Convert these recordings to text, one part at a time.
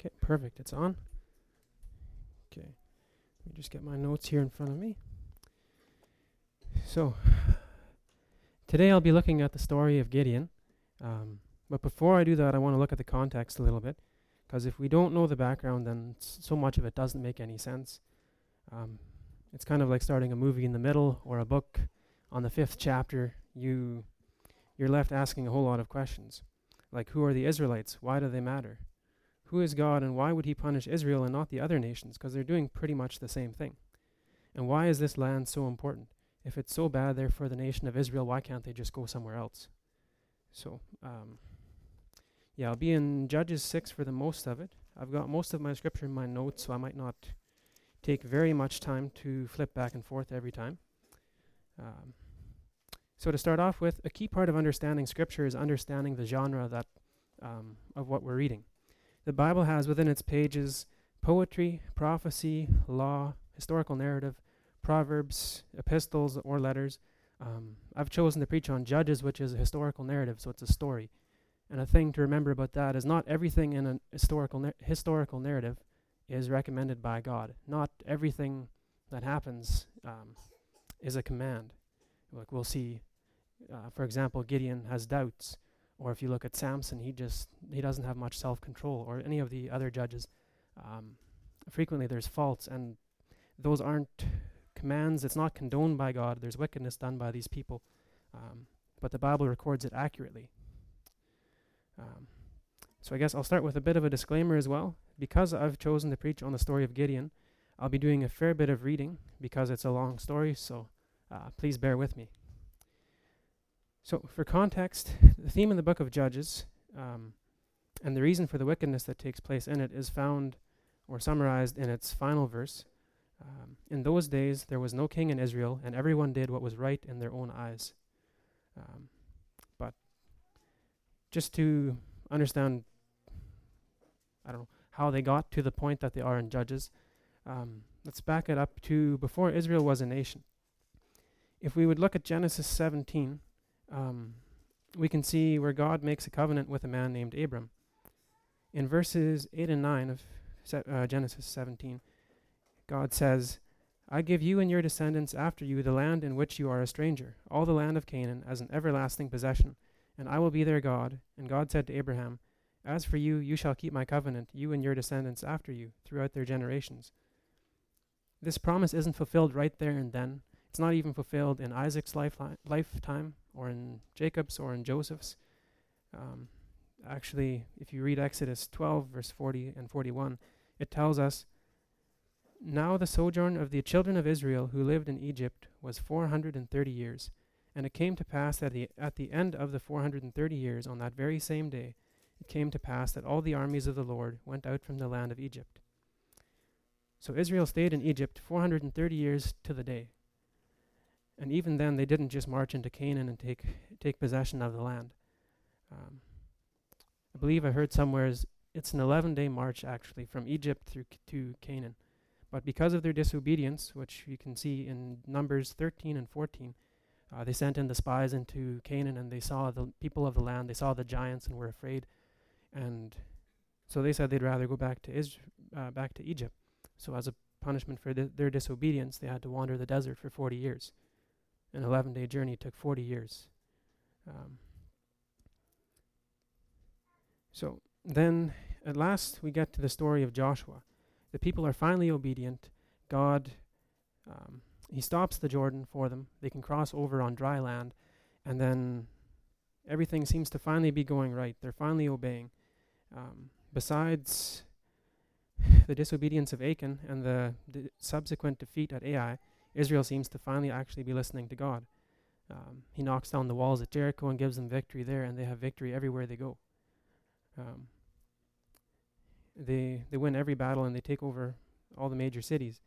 Okay, perfect. It's on. Okay. Let me just get my notes here in front of me. So, today I'll be looking at the story of Gideon. Um, but before I do that, I want to look at the context a little bit. Because if we don't know the background, then so much of it doesn't make any sense. Um, it's kind of like starting a movie in the middle or a book on the fifth chapter. You, you're left asking a whole lot of questions. Like, who are the Israelites? Why do they matter? Who is God and why would he punish Israel and not the other nations? Because they're doing pretty much the same thing. And why is this land so important? If it's so bad there for the nation of Israel, why can't they just go somewhere else? So, um, yeah, I'll be in Judges 6 for the most of it. I've got most of my scripture in my notes, so I might not take very much time to flip back and forth every time. Um, so, to start off with, a key part of understanding scripture is understanding the genre that um, of what we're reading. The Bible has within its pages poetry, prophecy, law, historical narrative, proverbs, epistles, or letters. Um, I've chosen to preach on Judges, which is a historical narrative, so it's a story. And a thing to remember about that is not everything in a historical nar- historical narrative is recommended by God. Not everything that happens um, is a command. Like we'll see, uh, for example, Gideon has doubts, or if you look at Samson, he just he doesn't have much self-control, or any of the other judges. Um, frequently, there's faults, and those aren't commands. It's not condoned by God. There's wickedness done by these people, um, but the Bible records it accurately. Um, so I guess I'll start with a bit of a disclaimer as well. Because I've chosen to preach on the story of Gideon, I'll be doing a fair bit of reading because it's a long story, so uh, please bear with me. So, for context, the theme in the book of Judges um, and the reason for the wickedness that takes place in it is found or summarized in its final verse. Um, in those days, there was no king in Israel, and everyone did what was right in their own eyes. Um, but just to understand, I don't know, how they got to the point that they are in Judges, um, let's back it up to before Israel was a nation. If we would look at Genesis 17, um, we can see where God makes a covenant with a man named Abram. In verses 8 and 9 of se- uh, Genesis 17, God says, I give you and your descendants after you the land in which you are a stranger, all the land of Canaan, as an everlasting possession, and I will be their God. And God said to Abraham, As for you, you shall keep my covenant, you and your descendants after you, throughout their generations. This promise isn't fulfilled right there and then. It's not even fulfilled in Isaac's lifeli- lifetime, or in Jacob's, or in Joseph's. Um, actually, if you read Exodus 12, verse 40 and 41, it tells us Now the sojourn of the children of Israel who lived in Egypt was 430 years. And it came to pass that the, at the end of the 430 years, on that very same day, it came to pass that all the armies of the Lord went out from the land of Egypt. So Israel stayed in Egypt 430 years to the day. And even then, they didn't just march into Canaan and take, take possession of the land. Um, I believe I heard somewhere it's an 11 day march actually from Egypt through c- to Canaan. But because of their disobedience, which you can see in Numbers 13 and 14, uh, they sent in the spies into Canaan and they saw the people of the land, they saw the giants and were afraid. And so they said they'd rather go back to Is- uh, back to Egypt. So as a punishment for th- their disobedience, they had to wander the desert for 40 years. An 11 day journey took 40 years. Um, so then at last we get to the story of Joshua. The people are finally obedient. God, um, he stops the Jordan for them. They can cross over on dry land. And then everything seems to finally be going right. They're finally obeying. Um, besides the disobedience of Achan and the d- subsequent defeat at Ai, Israel seems to finally actually be listening to God. Um, he knocks down the walls at Jericho and gives them victory there, and they have victory everywhere they go. Um, they they win every battle and they take over all the major cities.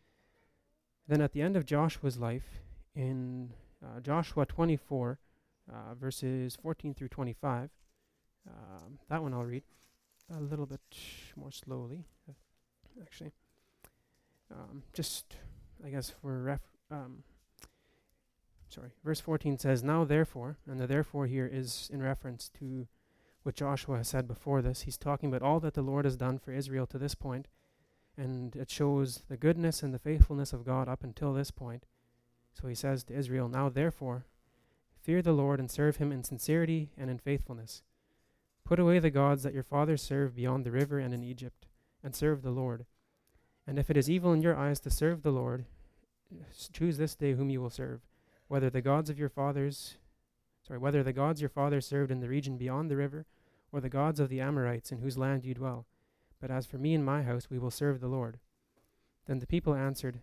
Then at the end of Joshua's life, in uh, Joshua 24, uh, verses 14 through 25, um, that one I'll read a little bit more slowly, uh, actually. Um, just, I guess, for ref. Um, sorry, verse 14 says, Now therefore, and the therefore here is in reference to what Joshua has said before this. He's talking about all that the Lord has done for Israel to this point, and it shows the goodness and the faithfulness of God up until this point. So he says to Israel, Now therefore, fear the Lord and serve him in sincerity and in faithfulness. Put away the gods that your fathers served beyond the river and in Egypt, and serve the Lord. And if it is evil in your eyes to serve the Lord, choose this day whom you will serve, whether the gods of your fathers, sorry, whether the gods your fathers served in the region beyond the river, or the gods of the Amorites in whose land you dwell. But as for me and my house, we will serve the Lord. Then the people answered,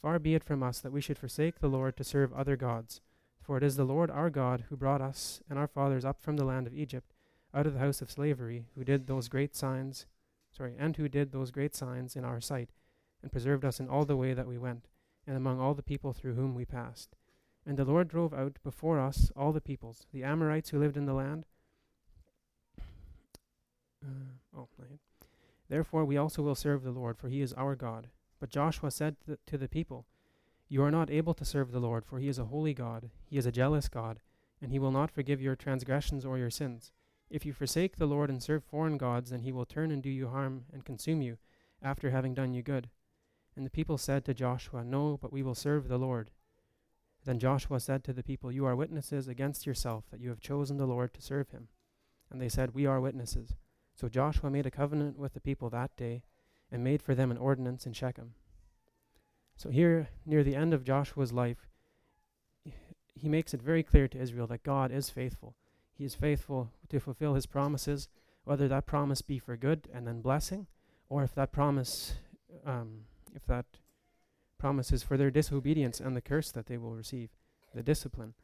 Far be it from us that we should forsake the Lord to serve other gods. For it is the Lord our God who brought us and our fathers up from the land of Egypt, out of the house of slavery, who did those great signs, sorry, and who did those great signs in our sight, and preserved us in all the way that we went, and among all the people through whom we passed. And the Lord drove out before us all the peoples, the Amorites who lived in the land. Uh, oh, Therefore we also will serve the Lord, for he is our God. But Joshua said to the, to the people, You are not able to serve the Lord, for he is a holy God, he is a jealous God, and he will not forgive your transgressions or your sins. If you forsake the Lord and serve foreign gods, then he will turn and do you harm and consume you, after having done you good. And the people said to Joshua, No, but we will serve the Lord. Then Joshua said to the people, You are witnesses against yourself that you have chosen the Lord to serve him. And they said, We are witnesses. So Joshua made a covenant with the people that day and made for them an ordinance in Shechem. So here, near the end of Joshua's life, he makes it very clear to Israel that God is faithful. He is faithful to fulfill his promises, whether that promise be for good and then blessing, or if that promise um, if that promise is for their disobedience and the curse that they will receive, the discipline.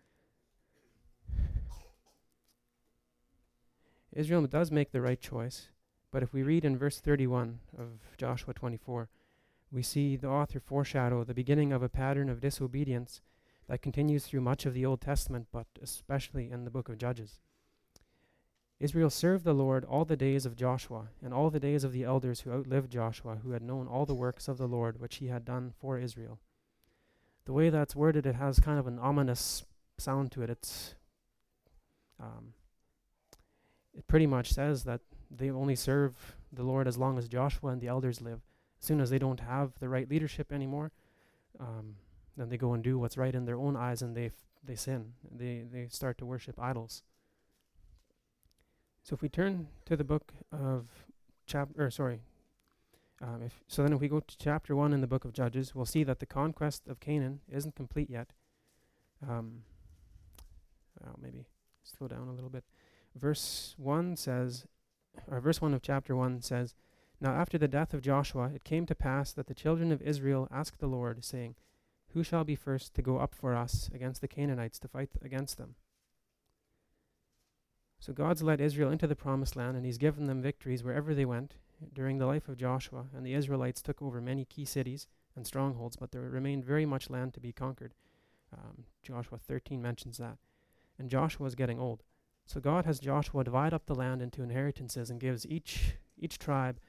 Israel does make the right choice, but if we read in verse 31 of Joshua 24, we see the author foreshadow the beginning of a pattern of disobedience that continues through much of the Old Testament, but especially in the book of Judges. Israel served the Lord all the days of Joshua, and all the days of the elders who outlived Joshua, who had known all the works of the Lord which he had done for Israel. The way that's worded, it has kind of an ominous sound to it. It's um, it pretty much says that they only serve the Lord as long as Joshua and the elders live. As soon as they don't have the right leadership anymore, um, then they go and do what's right in their own eyes, and they f- they sin. They they start to worship idols. So if we turn to the book of chapter, or sorry, um, if so, then if we go to chapter one in the book of Judges, we'll see that the conquest of Canaan isn't complete yet. Um, well, maybe slow down a little bit. Verse one says, or verse one of chapter one says, "Now after the death of Joshua, it came to pass that the children of Israel asked the Lord, saying, Who shall be first to go up for us against the Canaanites to fight against them?" So God's led Israel into the promised land, and He's given them victories wherever they went during the life of Joshua. And the Israelites took over many key cities and strongholds, but there remained very much land to be conquered. Um, Joshua 13 mentions that. And Joshua is getting old. So God has Joshua divide up the land into inheritances and gives each each tribe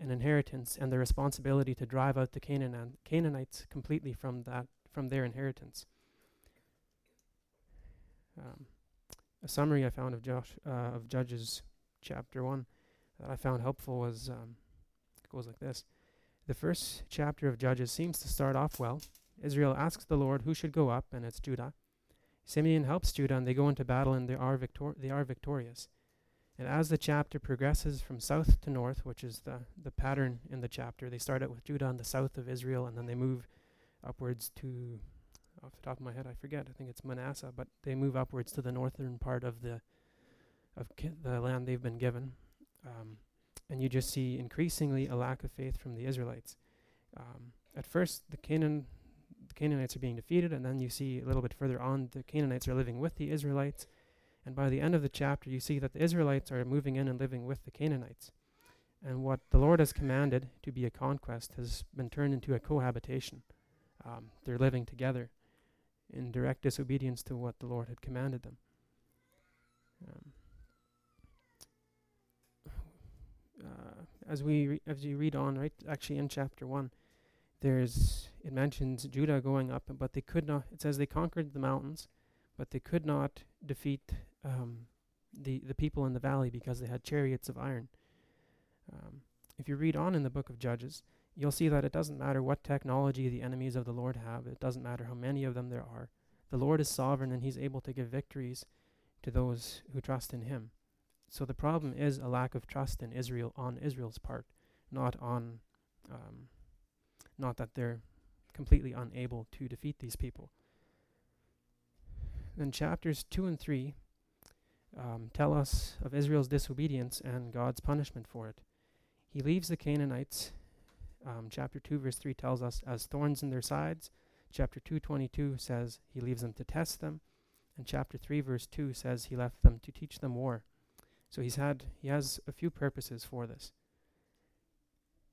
an inheritance and the responsibility to drive out the Canaan Canaanites completely from that from their inheritance. Um, a summary I found of Josh uh, of Judges chapter one that I found helpful was um, goes like this: the first chapter of Judges seems to start off well. Israel asks the Lord who should go up, and it's Judah. Simeon helps Judah, and they go into battle, and they are victor- they are victorious. And as the chapter progresses from south to north, which is the the pattern in the chapter, they start out with Judah on the south of Israel, and then they move upwards to off the top of my head, I forget. I think it's Manasseh, but they move upwards to the northern part of the of ki- the land they've been given, um, and you just see increasingly a lack of faith from the Israelites. Um, at first, the Canaan the Canaanites are being defeated, and then you see a little bit further on the Canaanites are living with the Israelites, and by the end of the chapter, you see that the Israelites are moving in and living with the Canaanites. And what the Lord has commanded to be a conquest has been turned into a cohabitation. Um, they're living together in direct disobedience to what the Lord had commanded them. Um, uh, as we as you read on, right, actually in chapter one, there's it mentions Judah going up, but they could not. It says they conquered the mountains, but they could not defeat um, the, the people in the valley because they had chariots of iron. Um, if you read on in the book of Judges, you'll see that it doesn't matter what technology the enemies of the Lord have, it doesn't matter how many of them there are. The Lord is sovereign and He's able to give victories to those who trust in Him. So the problem is a lack of trust in Israel on Israel's part, not on, um, not that they're completely unable to defeat these people. Then chapters two and three um, tell us of Israel's disobedience and God's punishment for it. He leaves the Canaanites. Um, chapter 2, verse 3 tells us, as thorns in their sides. Chapter 2:22 says he leaves them to test them. And chapter 3, verse 2 says he left them to teach them war. So he's had he has a few purposes for this.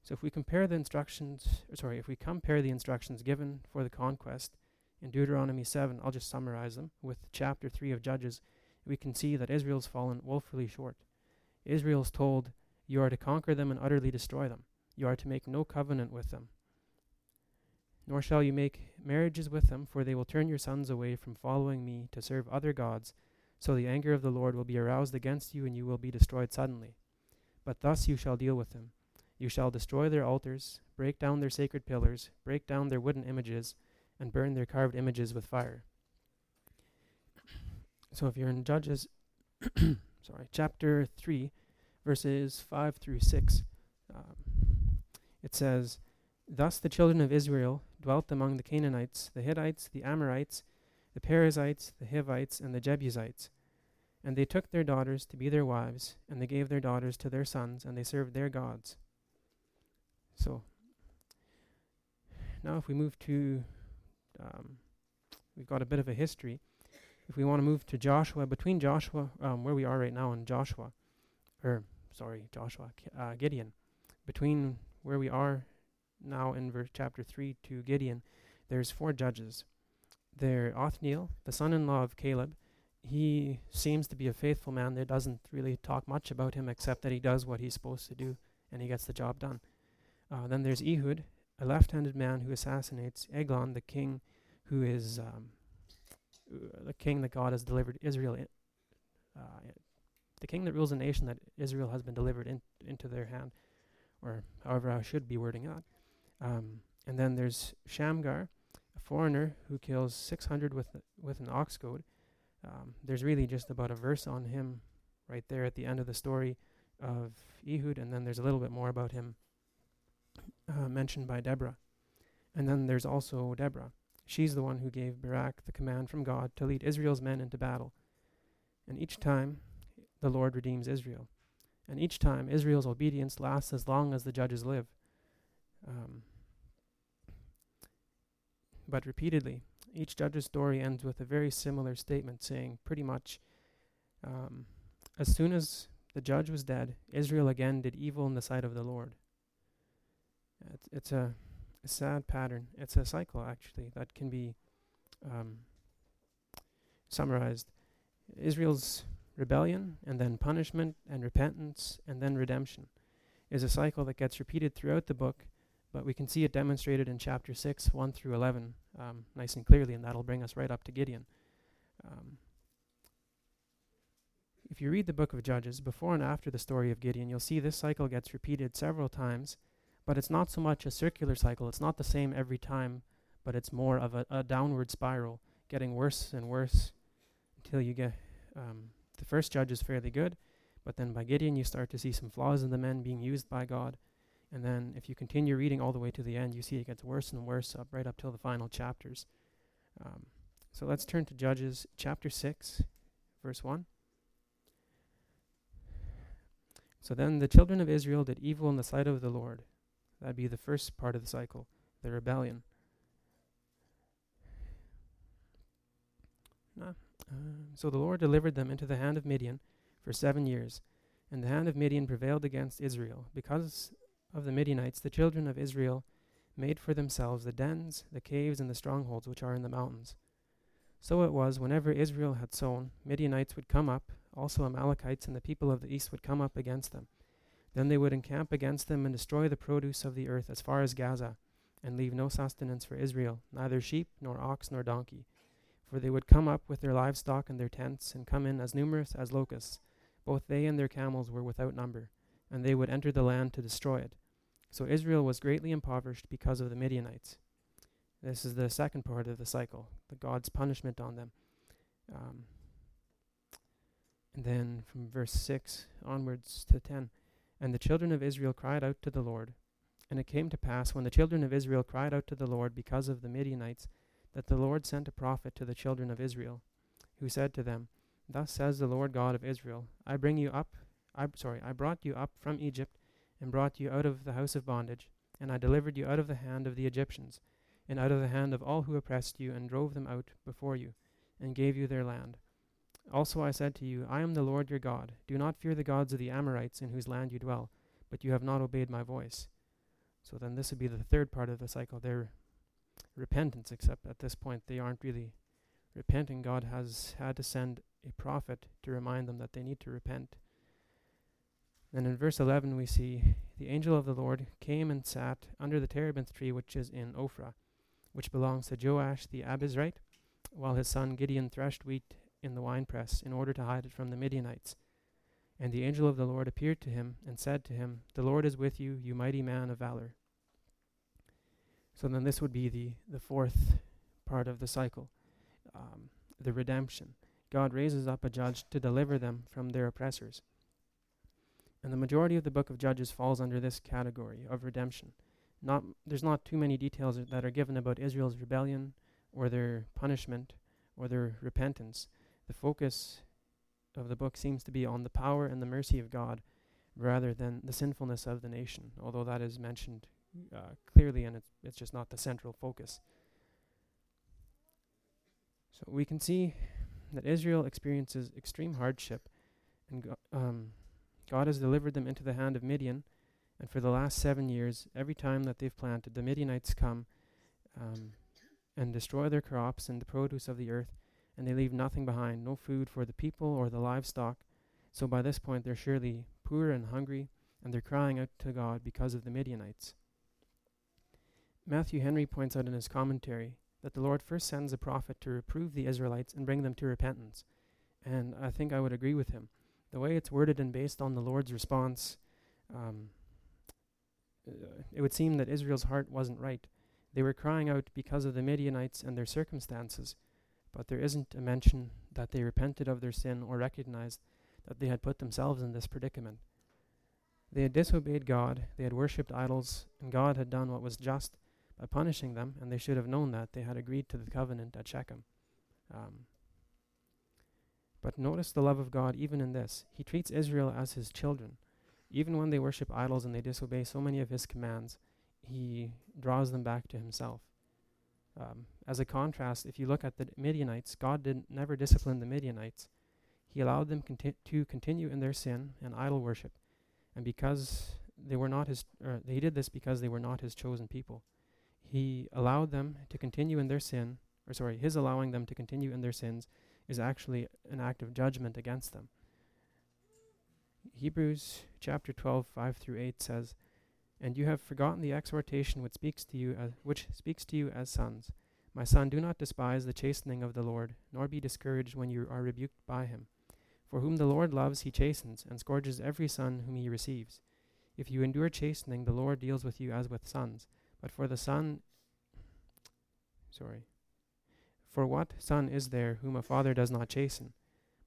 So if we compare the instructions, sorry, if we compare the instructions given for the conquest in Deuteronomy 7, I'll just summarize them with chapter 3 of Judges, we can see that Israel's fallen woefully short. Israel's told, You are to conquer them and utterly destroy them. You are to make no covenant with them. Nor shall you make marriages with them, for they will turn your sons away from following me to serve other gods. So the anger of the Lord will be aroused against you, and you will be destroyed suddenly. But thus you shall deal with them. You shall destroy their altars, break down their sacred pillars, break down their wooden images, and burn their carved images with fire. So if you're in Judges, sorry, chapter 3, verses 5 through 6, um, it says, Thus the children of Israel dwelt among the Canaanites, the Hittites, the Amorites, the Perizzites, the Hivites, and the Jebusites. And they took their daughters to be their wives, and they gave their daughters to their sons, and they served their gods. So, now if we move to, um, we've got a bit of a history if we want to move to Joshua, between Joshua, um, where we are right now in Joshua, or sorry, Joshua, uh, Gideon, between where we are now in verse chapter 3 to Gideon, there's four judges. There, Othniel, the son in law of Caleb, he seems to be a faithful man. There doesn't really talk much about him except that he does what he's supposed to do and he gets the job done. Uh, then there's Ehud, a left handed man who assassinates Eglon, the king who is um, the king that God has delivered Israel, in, uh, the king that rules a nation that Israel has been delivered in, into their hand, or however I should be wording that. Um, and then there's Shamgar, a foreigner who kills 600 with with an ox goad. Um, there's really just about a verse on him right there at the end of the story of Ehud, and then there's a little bit more about him uh, mentioned by Deborah. And then there's also Deborah. She's the one who gave Barak the command from God to lead Israel's men into battle. And each time, the Lord redeems Israel. And each time, Israel's obedience lasts as long as the judges live. Um, but repeatedly, each judge's story ends with a very similar statement saying pretty much um, as soon as the judge was dead, Israel again did evil in the sight of the Lord. It's, it's a a sad pattern. It's a cycle, actually, that can be um, summarized. Israel's rebellion, and then punishment, and repentance, and then redemption is a cycle that gets repeated throughout the book, but we can see it demonstrated in chapter 6, 1 through 11, um, nice and clearly, and that'll bring us right up to Gideon. Um, if you read the book of Judges, before and after the story of Gideon, you'll see this cycle gets repeated several times but it's not so much a circular cycle. It's not the same every time, but it's more of a, a downward spiral, getting worse and worse until you get. Um, the first judge is fairly good, but then by Gideon, you start to see some flaws in the men being used by God. And then if you continue reading all the way to the end, you see it gets worse and worse up right up till the final chapters. Um, so let's turn to Judges chapter 6, verse 1. So then the children of Israel did evil in the sight of the Lord, That'd be the first part of the cycle, the rebellion. Um, so the Lord delivered them into the hand of Midian for seven years, and the hand of Midian prevailed against Israel. Because of the Midianites, the children of Israel made for themselves the dens, the caves, and the strongholds which are in the mountains. So it was, whenever Israel had sown, Midianites would come up, also Amalekites and the people of the east would come up against them. Then they would encamp against them and destroy the produce of the earth as far as Gaza, and leave no sustenance for Israel, neither sheep, nor ox, nor donkey. For they would come up with their livestock and their tents, and come in as numerous as locusts, Both they and their camels were without number, and they would enter the land to destroy it. So Israel was greatly impoverished because of the Midianites. This is the second part of the cycle, the God's punishment on them. Um, and then from verse 6 onwards to 10. And the children of Israel cried out to the Lord. And it came to pass, when the children of Israel cried out to the Lord because of the Midianites, that the Lord sent a prophet to the children of Israel, who said to them, Thus says the Lord God of Israel, I bring you up, I sorry, I brought you up from Egypt, and brought you out of the house of bondage, and I delivered you out of the hand of the Egyptians, and out of the hand of all who oppressed you, and drove them out before you, and gave you their land. Also I said to you, I am the Lord your God. Do not fear the gods of the Amorites in whose land you dwell, but you have not obeyed my voice. So then this would be the third part of the cycle, their repentance, except at this point they aren't really repenting. God has had to send a prophet to remind them that they need to repent. And in verse 11 we see, The angel of the Lord came and sat under the terebinth tree which is in Ophrah, which belongs to Joash the Abiezrite, while his son Gideon threshed wheat in the winepress in order to hide it from the Midianites. And the angel of the Lord appeared to him and said to him, The Lord is with you, you mighty man of valor. So then this would be the, the fourth part of the cycle, um, the redemption. God raises up a judge to deliver them from their oppressors. And the majority of the book of Judges falls under this category of redemption. Not, there's not too many details that are given about Israel's rebellion or their punishment or their repentance. The focus of the book seems to be on the power and the mercy of God rather than the sinfulness of the nation, although that is mentioned uh, clearly and it's, it's just not the central focus. So we can see that Israel experiences extreme hardship, and go, um, God has delivered them into the hand of Midian. And for the last seven years, every time that they've planted, the Midianites come um, and destroy their crops and the produce of the earth and they leave nothing behind, no food for the people or the livestock. So by this point, they're surely poor and hungry, and they're crying out to God because of the Midianites. Matthew Henry points out in his commentary that the Lord first sends a prophet to reprove the Israelites and bring them to repentance. And I think I would agree with him. The way it's worded and based on the Lord's response, um, uh, it would seem that Israel's heart wasn't right. They were crying out because of the Midianites and their circumstances, but there isn't a mention that they repented of their sin or recognized that they had put themselves in this predicament. They had disobeyed God, they had worshipped idols, and God had done what was just by punishing them, and they should have known that. They had agreed to the covenant at Shechem. Um, but notice the love of God even in this. He treats Israel as his children. Even when they worship idols and they disobey so many of his commands, he draws them back to himself. Um, as a contrast, if you look at the Midianites, God did never discipline the Midianites. He allowed them conti- to continue in their sin and idol worship, and because they were not his, or he did this because they were not his chosen people. He allowed them to continue in their sin, or sorry, his allowing them to continue in their sins is actually an act of judgment against them. Hebrews chapter 12, 5 through 8 says, and you have forgotten the exhortation which speaks to you as, which speaks to you as sons. My son, do not despise the chastening of the Lord, nor be discouraged when you are rebuked by him. For whom the Lord loves, he chastens, and scourges every son whom he receives. If you endure chastening, the Lord deals with you as with sons. But for the son, sorry, for what son is there whom a father does not chasten?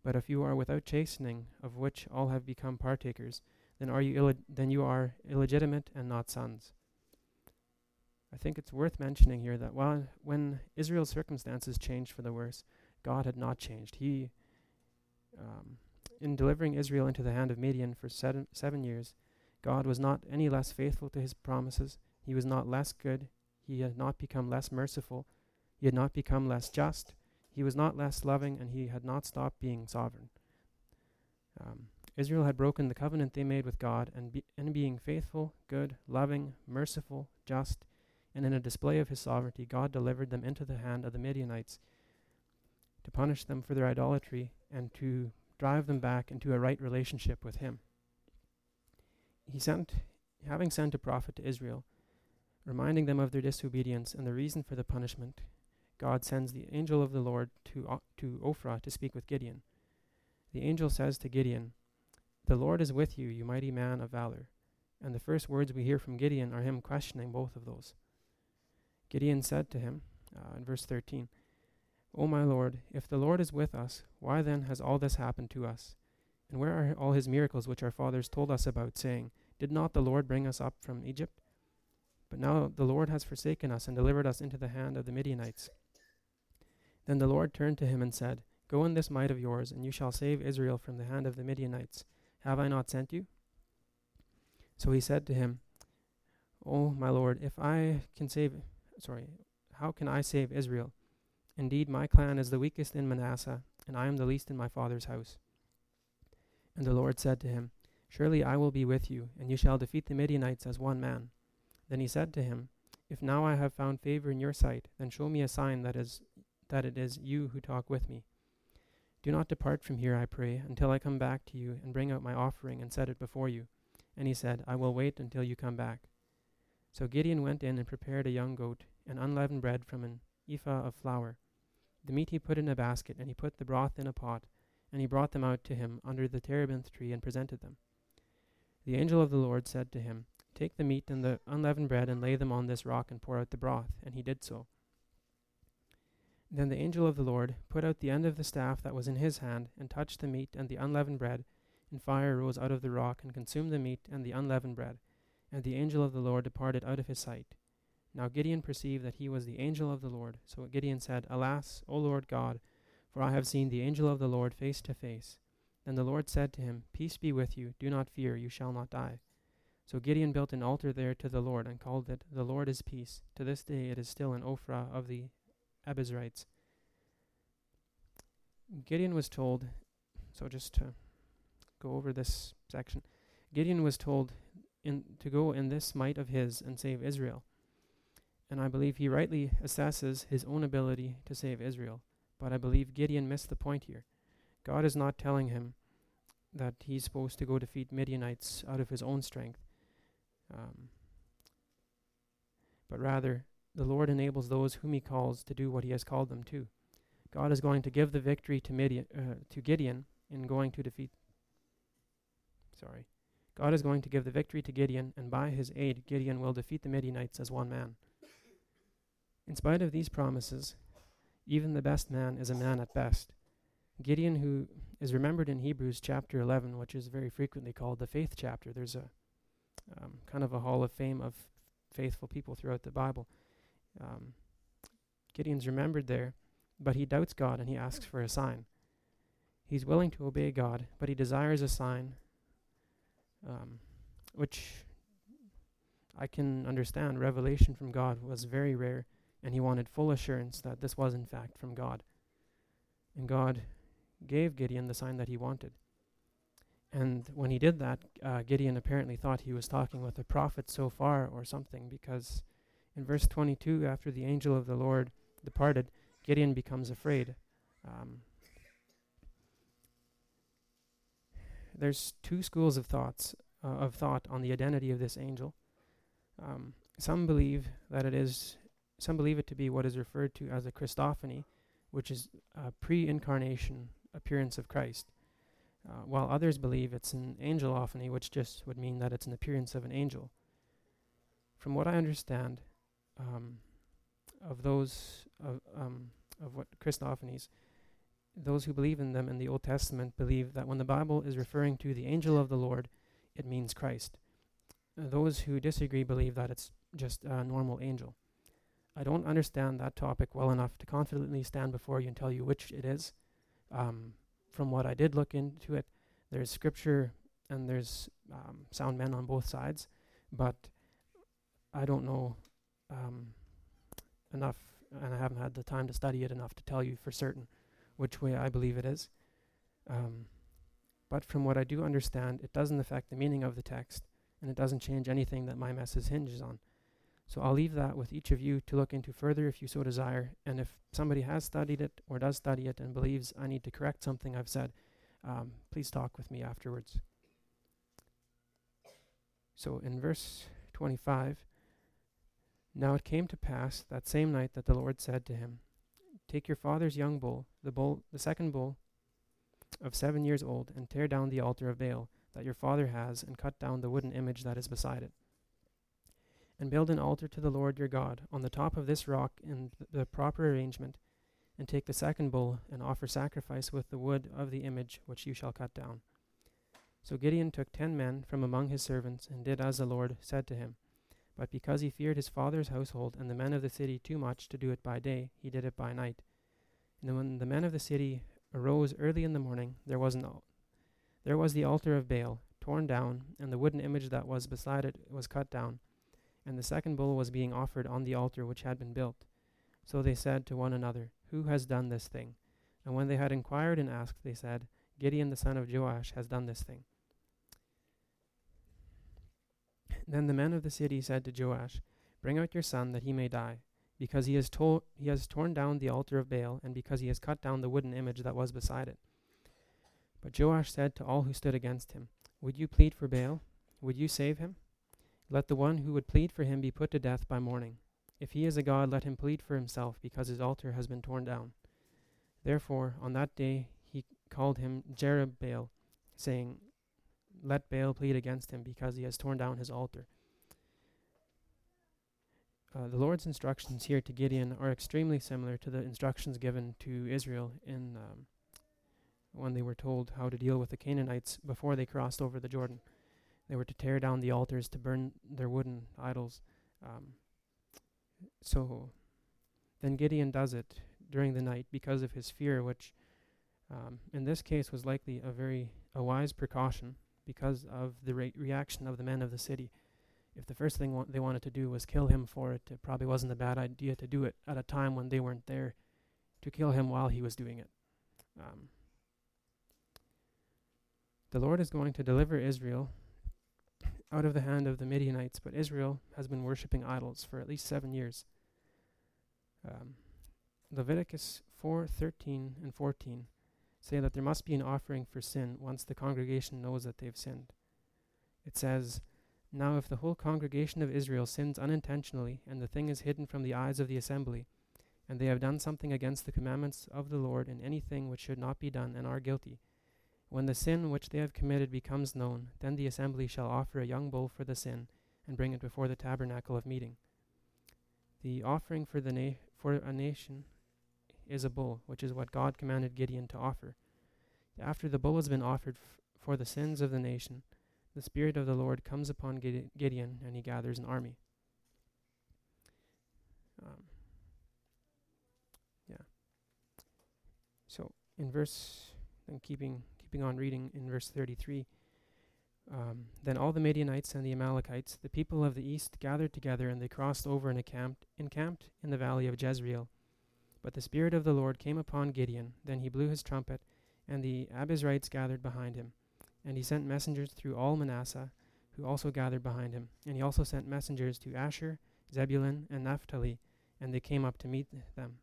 But if you are without chastening, of which all have become partakers, then are you then you are illegitimate and not sons. I think it's worth mentioning here that while when Israel's circumstances changed for the worse, God had not changed. He, um, in delivering Israel into the hand of Midian for seven, seven years, God was not any less faithful to his promises. He was not less good. He had not become less merciful. He had not become less just. He was not less loving, and he had not stopped being sovereign. Um, Israel had broken the covenant they made with God, and, be, and being faithful, good, loving, merciful, just, and in a display of his sovereignty, God delivered them into the hand of the Midianites to punish them for their idolatry and to drive them back into a right relationship with him. He sent, having sent a prophet to Israel, reminding them of their disobedience and the reason for the punishment, God sends the angel of the Lord to, uh, to Ophrah to speak with Gideon. The angel says to Gideon, The Lord is with you, you mighty man of valor. And the first words we hear from Gideon are him questioning both of those. Gideon said to him, uh, in verse 13, O my Lord, if the Lord is with us, why then has all this happened to us? And where are all his miracles which our fathers told us about, saying, Did not the Lord bring us up from Egypt? But now the Lord has forsaken us and delivered us into the hand of the Midianites. Then the Lord turned to him and said, Go in this might of yours, and you shall save Israel from the hand of the Midianites. Have I not sent you? So he said to him, O my Lord, if I can save, sorry, how can I save Israel? Indeed, my clan is the weakest in Manasseh, and I am the least in my father's house. And the Lord said to him, Surely I will be with you, and you shall defeat the Midianites as one man. Then he said to him, If now I have found favor in your sight, then show me a sign that is that it is you who talk with me. Do not depart from here, I pray, until I come back to you and bring out my offering and set it before you. And he said, I will wait until you come back. So Gideon went in and prepared a young goat and unleavened bread from an ephah of flour. The meat he put in a basket, and he put the broth in a pot, and he brought them out to him under the terebinth tree and presented them. The angel of the Lord said to him, Take the meat and the unleavened bread and lay them on this rock and pour out the broth. And he did so. Then the angel of the Lord put out the end of the staff that was in his hand and touched the meat and the unleavened bread, and fire rose out of the rock and consumed the meat and the unleavened bread. And the angel of the Lord departed out of his sight. Now Gideon perceived that he was the angel of the Lord. So Gideon said, Alas, O Lord God, for I have seen the angel of the Lord face to face. Then the Lord said to him, Peace be with you, do not fear, you shall not die. So Gideon built an altar there to the Lord, and called it, The Lord is Peace. To this day it is still in Ophrah of the Abiezrites. Gideon was told, so just to go over this section, Gideon was told in, to go in this might of his and save Israel. And I believe he rightly assesses his own ability to save Israel. But I believe Gideon missed the point here. God is not telling him that he's supposed to go defeat Midianites out of his own strength. Um, but rather, the Lord enables those whom He calls to do what He has called them to. God is going to give the victory to, Midian, uh, to Gideon in going to defeat. Sorry. God is going to give the victory to Gideon, and by his aid, Gideon will defeat the Midianites as one man. In spite of these promises, even the best man is a man at best. Gideon, who is remembered in Hebrews chapter 11, which is very frequently called the faith chapter, there's a um, kind of a hall of fame of faithful people throughout the Bible. Um, Gideon's remembered there, but he doubts God and he asks for a sign. He's willing to obey God, but he desires a sign, um, which I can understand. Revelation from God was very rare, and he wanted full assurance that this was in fact from God. And God gave Gideon the sign that he wanted. And when he did that, uh, Gideon apparently thought he was talking with a prophet so far or something, because in verse 22, after the angel of the Lord departed, Gideon becomes afraid. Um, there's two schools of thoughts uh, of thought on the identity of this angel. Um, some believe that it is, some believe it to be what is referred to as a Christophany, which is a pre-incarnation appearance of Christ. Uh, while others believe it's an angelophany, which just would mean that it's an appearance of an angel. From what I understand um, of those of, um, of what Christophanies, those who believe in them in the Old Testament believe that when the Bible is referring to the angel of the Lord, it means Christ. Uh, those who disagree believe that it's just a normal angel. I don't understand that topic well enough to confidently stand before you and tell you which it is. Um, from what I did look into it, there's scripture and there's um, sound men on both sides, but I don't know um, enough, and I haven't had the time to study it enough to tell you for certain which way I believe it is. Um, but from what I do understand, it doesn't affect the meaning of the text, and it doesn't change anything that my message hinges on. So I'll leave that with each of you to look into further if you so desire. And if somebody has studied it or does study it and believes I need to correct something I've said, um, please talk with me afterwards. So in verse 25, now it came to pass that same night that the Lord said to him, Take your father's young bull, the bull, the second bull of seven years old, and tear down the altar of Baal that your father has, and cut down the wooden image that is beside it. And build an altar to the Lord your God on the top of this rock in th- the proper arrangement, and take the second bull and offer sacrifice with the wood of the image which you shall cut down. So Gideon took ten men from among his servants, and did as the Lord said to him. But because he feared his father's household and the men of the city too much to do it by day, he did it by night. And when the men of the city arose early in the morning, there was an al- there was the altar of Baal torn down, and the wooden image that was beside it was cut down, and the second bull was being offered on the altar which had been built. So they said to one another, Who has done this thing? And when they had inquired and asked, they said, Gideon the son of Joash has done this thing. Then the men of the city said to Joash, Bring out your son that he may die, because he has, to- he has torn down the altar of Baal, and because he has cut down the wooden image that was beside it. But Joash said to all who stood against him, Would you plead for Baal? Would you save him? Let the one who would plead for him be put to death by morning. If he is a god, let him plead for himself, because his altar has been torn down. Therefore, on that day he called him Jerubbaal, saying, Let Baal plead against him, because he has torn down his altar. Uh, the Lord's instructions here to Gideon are extremely similar to the instructions given to Israel in um, when they were told how to deal with the Canaanites before they crossed over the Jordan. They were to tear down the altars, to burn their wooden idols. Um, so then Gideon does it during the night because of his fear, which um, in this case was likely a very a wise precaution because of the re- reaction of the men of the city. If the first thing wa- they wanted to do was kill him for it, it probably wasn't a bad idea to do it at a time when they weren't there to kill him while he was doing it. Um, the Lord is going to deliver Israel out of the hand of the Midianites, but Israel has been worshipping idols for at least seven years. Um, Leviticus 4:13 and 14 say that there must be an offering for sin once the congregation knows that they've sinned. It says, Now if the whole congregation of Israel sins unintentionally, and the thing is hidden from the eyes of the assembly, and they have done something against the commandments of the Lord in anything which should not be done, and are guilty, when the sin which they have committed becomes known, then the assembly shall offer a young bull for the sin, and bring it before the tabernacle of meeting. The offering for the na- for a nation is a bull, which is what God commanded Gideon to offer. After the bull has been offered f- for the sins of the nation, the Spirit of the Lord comes upon Gide- Gideon, and he gathers an army. Um, yeah. So in verse, and keeping keeping on reading in verse 33. Um, then all the Midianites and the Amalekites, the people of the east, gathered together, and they crossed over and encamped, encamped in the valley of Jezreel. But the Spirit of the Lord came upon Gideon. Then he blew his trumpet, and the Abiezrites gathered behind him. And he sent messengers through all Manasseh, who also gathered behind him. And he also sent messengers to Asher, Zebulun, and Naphtali, and they came up to meet them.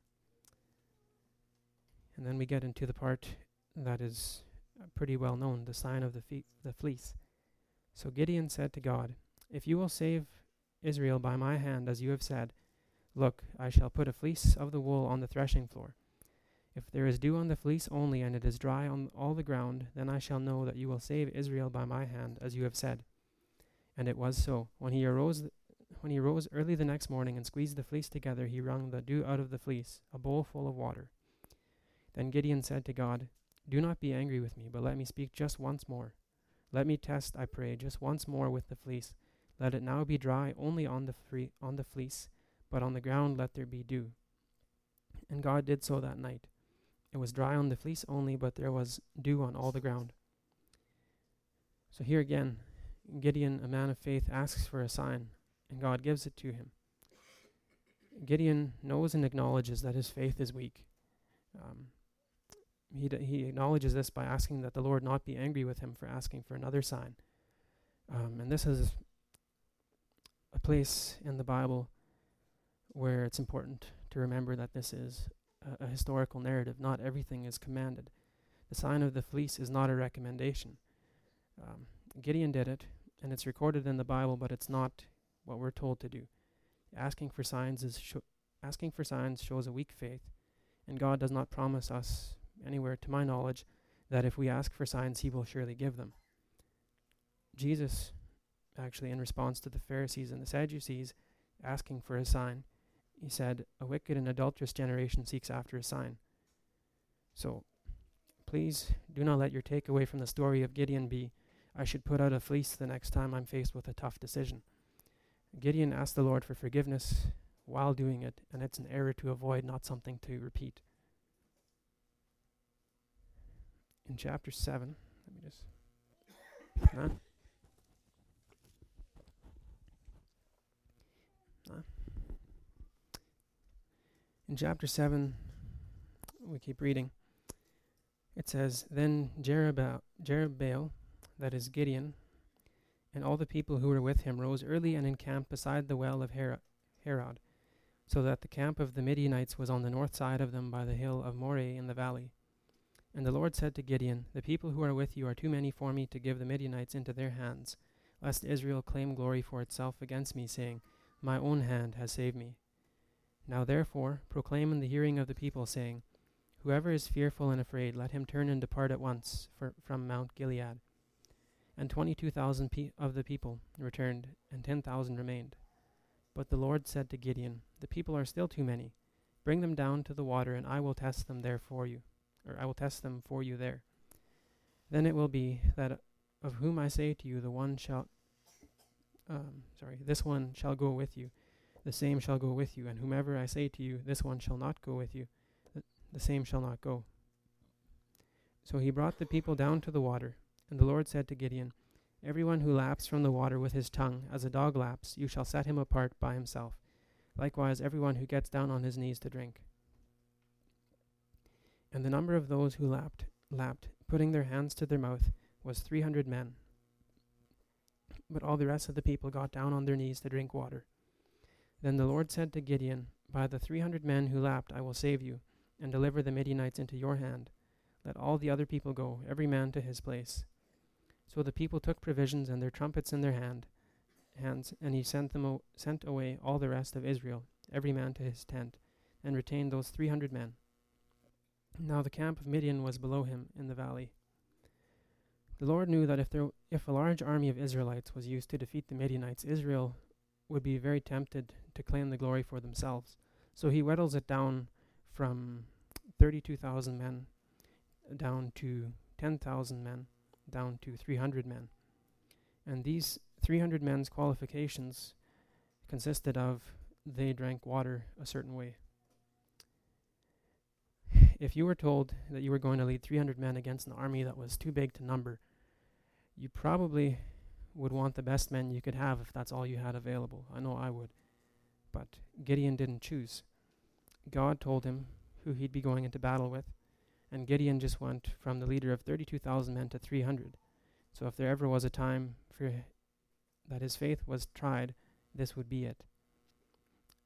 And then we get into the part that is pretty well known, the sign of the, fe- the fleece. So Gideon said to God, If you will save Israel by my hand, as you have said, look, I shall put a fleece of the wool on the threshing floor. If there is dew on the fleece only, and it is dry on all the ground, then I shall know that you will save Israel by my hand, as you have said. And it was so. When he arose, th- when he rose early the next morning and squeezed the fleece together, he wrung the dew out of the fleece, a bowl full of water. Then Gideon said to God, Do not be angry with me, but let me speak just once more. Let me test, I pray, just once more with the fleece. Let it now be dry only on the free, on the fleece, but on the ground let there be dew. And God did so that night. It was dry on the fleece only, but there was dew on all the ground. So here again, Gideon, a man of faith, asks for a sign, and God gives it to him. Gideon knows and acknowledges that his faith is weak. Um, he, d- he acknowledges this by asking that the Lord not be angry with him for asking for another sign. Um, and this is a place in the Bible where it's important to remember that this is a, a historical narrative. Not everything is commanded. The sign of the fleece is not a recommendation. Um, Gideon did it, and it's recorded in the Bible, but it's not what we're told to do. Asking for signs is sho- asking for signs shows a weak faith, and God does not promise us anywhere, to my knowledge, that if we ask for signs, He will surely give them. Jesus, actually, in response to the Pharisees and the Sadducees asking for a sign, he said, A wicked and adulterous generation seeks after a sign. So, please do not let your takeaway from the story of Gideon be, I should put out a fleece the next time I'm faced with a tough decision. Gideon asked the Lord for forgiveness while doing it, and it's an error to avoid, not something to repeat. In chapter 7, let me just. Nah. Nah. In chapter 7, we keep reading. It says, Then Jerubbaal, that is Gideon, and all the people who were with him rose early and encamped beside the well of Harod, so that the camp of the Midianites was on the north side of them by the hill of Moreh in the valley. And the Lord said to Gideon, The people who are with you are too many for me to give the Midianites into their hands, lest Israel claim glory for itself against me, saying, My own hand has saved me. Now therefore proclaim in the hearing of the people, saying, Whoever is fearful and afraid, let him turn and depart at once for, from Mount Gilead and twenty two thousand pe- of the people returned, and ten thousand remained. But the Lord said to Gideon, The people are still too many. Bring them down to the water, and I will test them there for you, or I will test them for you there. Then it will be that of whom I say to you, the one shall, um, sorry, this one shall go with you, the same shall go with you, and whomever I say to you, this one shall not go with you, the, same shall not go. So he brought the people down to the water, and the Lord said to Gideon, Everyone who laps from the water with his tongue, as a dog laps, you shall set him apart by himself. Likewise, everyone who gets down on his knees to drink. And the number of those who lapped, lapped, putting their hands to their mouth, was three hundred men. But all the rest of the people got down on their knees to drink water. Then the Lord said to Gideon, By the three hundred men who lapped, I will save you, and deliver the Midianites into your hand. Let all the other people go, every man to his place. So the people took provisions and their trumpets in their hand, hands, and he sent them o- sent away all the rest of Israel, every man to his tent, and retained those three hundred men. Now the camp of Midian was below him in the valley. The Lord knew that if there if a large army of Israelites was used to defeat the Midianites, Israel would be very tempted to claim the glory for themselves. So he whittles it down from thirty-two thousand men down to ten thousand men down to 300 men. And these 300 men's qualifications consisted of they drank water a certain way. If you were told that you were going to lead 300 men against an army that was too big to number, you probably would want the best men you could have if that's all you had available. I know I would. But Gideon didn't choose. God told him who he'd be going into battle with, and Gideon just went from the leader of 32,000 men to 300. So if there ever was a time for that his faith was tried, this would be it.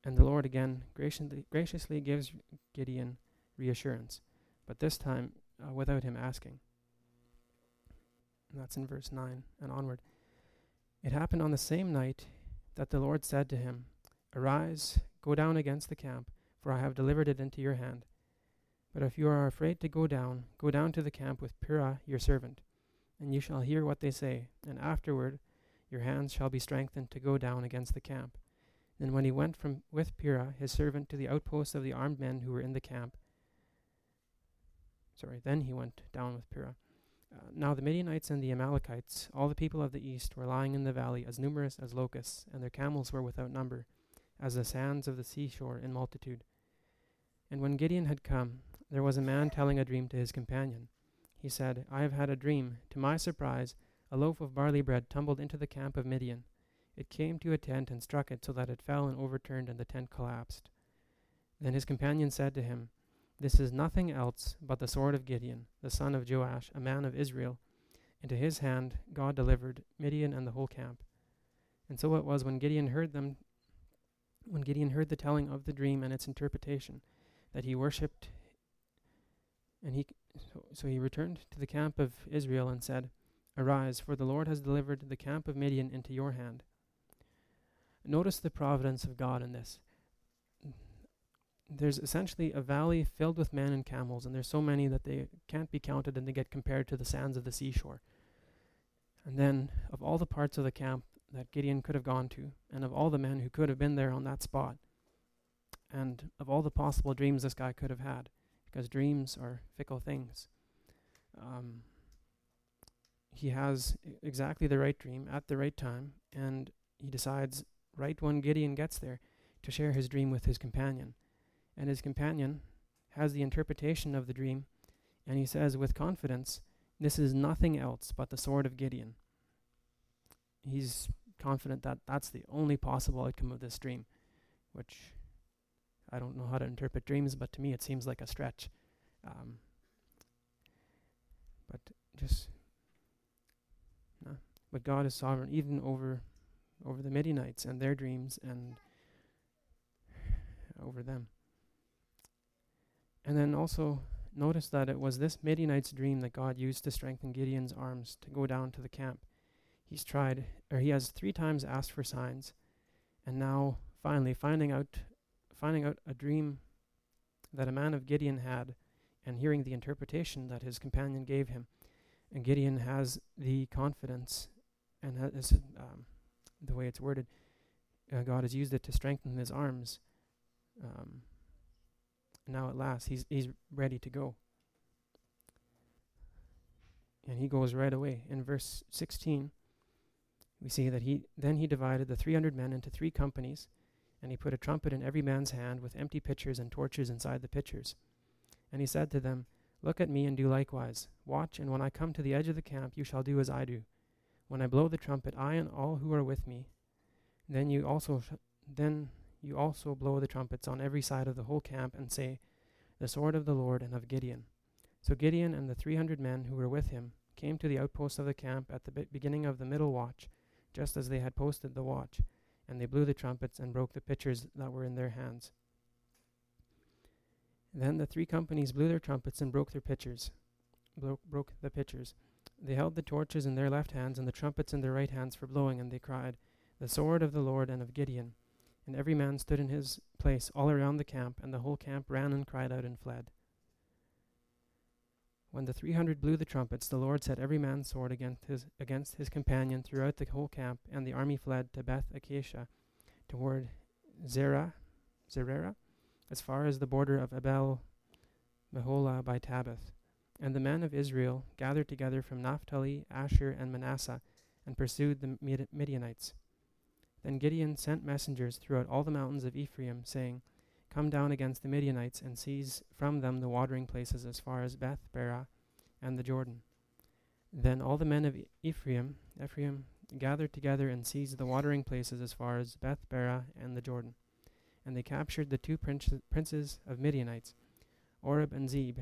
And the Lord again graciously, graciously gives Gideon reassurance, but this time uh, without him asking. And that's in verse 9 and onward. It happened on the same night that the Lord said to him, Arise, go down against the camp, for I have delivered it into your hand. But if you are afraid to go down, go down to the camp with Purah your servant, and you shall hear what they say, and afterward your hands shall be strengthened to go down against the camp. Then when he went from with Purah his servant to the outposts of the armed men who were in the camp, sorry, then he went down with Purah. Uh, now the Midianites and the Amalekites, all the people of the east, were lying in the valley as numerous as locusts, and their camels were without number, as the sands of the seashore in multitude. And when Gideon had come, there was a man telling a dream to his companion. He said, I have had a dream. To my surprise, a loaf of barley bread tumbled into the camp of Midian. It came to a tent and struck it so that it fell and overturned, and the tent collapsed. Then his companion said to him, This is nothing else but the sword of Gideon, the son of Joash, a man of Israel. Into his hand God delivered Midian and the whole camp. And so it was when Gideon heard them, when Gideon heard the telling of the dream and its interpretation, that he worshipped and he so, so he returned to the camp of Israel and said, Arise, for the Lord has delivered the camp of Midian into your hand. Notice the providence of God in this. There's essentially a valley filled with men and camels, and there's so many that they can't be counted and they get compared to the sands of the seashore. And then, of all the parts of the camp that Gideon could have gone to, and of all the men who could have been there on that spot, and of all the possible dreams this guy could have had, because dreams are fickle things, um, he has exactly the right dream at the right time, and he decides, right when Gideon gets there, to share his dream with his companion. And his companion has the interpretation of the dream, and he says with confidence, This is nothing else but the sword of Gideon. He's confident that that's the only possible outcome of this dream, which I don't know how to interpret dreams, but to me it seems like a stretch. Um, but just, no. But God is sovereign even over, over the Midianites and their dreams and over them. And then also notice that it was this Midianite's dream that God used to strengthen Gideon's arms to go down to the camp. He's tried, or he has three times asked for signs, and now finally finding out, finding out a dream that a man of Gideon had, and hearing the interpretation that his companion gave him, and Gideon has the confidence, and has, um, the way it's worded, uh, God has used it to strengthen his arms. Um, now at last he's he's ready to go. And he goes right away. In verse 16, we see that he then he divided the 300 men into three companies, and he put a trumpet in every man's hand with empty pitchers and torches inside the pitchers. And he said to them, Look at me and do likewise. Watch, and when I come to the edge of the camp, you shall do as I do. When I blow the trumpet, I and all who are with me, then you also sh- then you also blow the trumpets on every side of the whole camp and say, The sword of the Lord and of Gideon. So Gideon and the three hundred men who were with him came to the outpost of the camp at the be- beginning of the middle watch, just as they had posted the watch, and they blew the trumpets and broke the pitchers that were in their hands. Then the three companies blew their trumpets and broke their pitchers, bro- broke the pitchers. They held the torches in their left hands and the trumpets in their right hands for blowing, and they cried, The sword of the Lord and of Gideon. And every man stood in his place all around the camp, and the whole camp ran and cried out and fled. When the three hundred blew the trumpets, the Lord set every man's sword against his, against his companion throughout the whole camp, and the army fled to Beth Acacia, toward Zerah, Zererah, as far as the border of Abel Meholah by Tabbath. And the men of Israel gathered together from Naphtali, Asher, and Manasseh, and pursued the Midianites. Then Gideon sent messengers throughout all the mountains of Ephraim, saying, Come down against the Midianites and seize from them the watering places as far as Beth Barah and the Jordan. Then all the men of Ephraim, Ephraim gathered together and seized the watering places as far as Beth Barah and the Jordan. And they captured the two princes, princes of Midianites, Oreb and Zeb.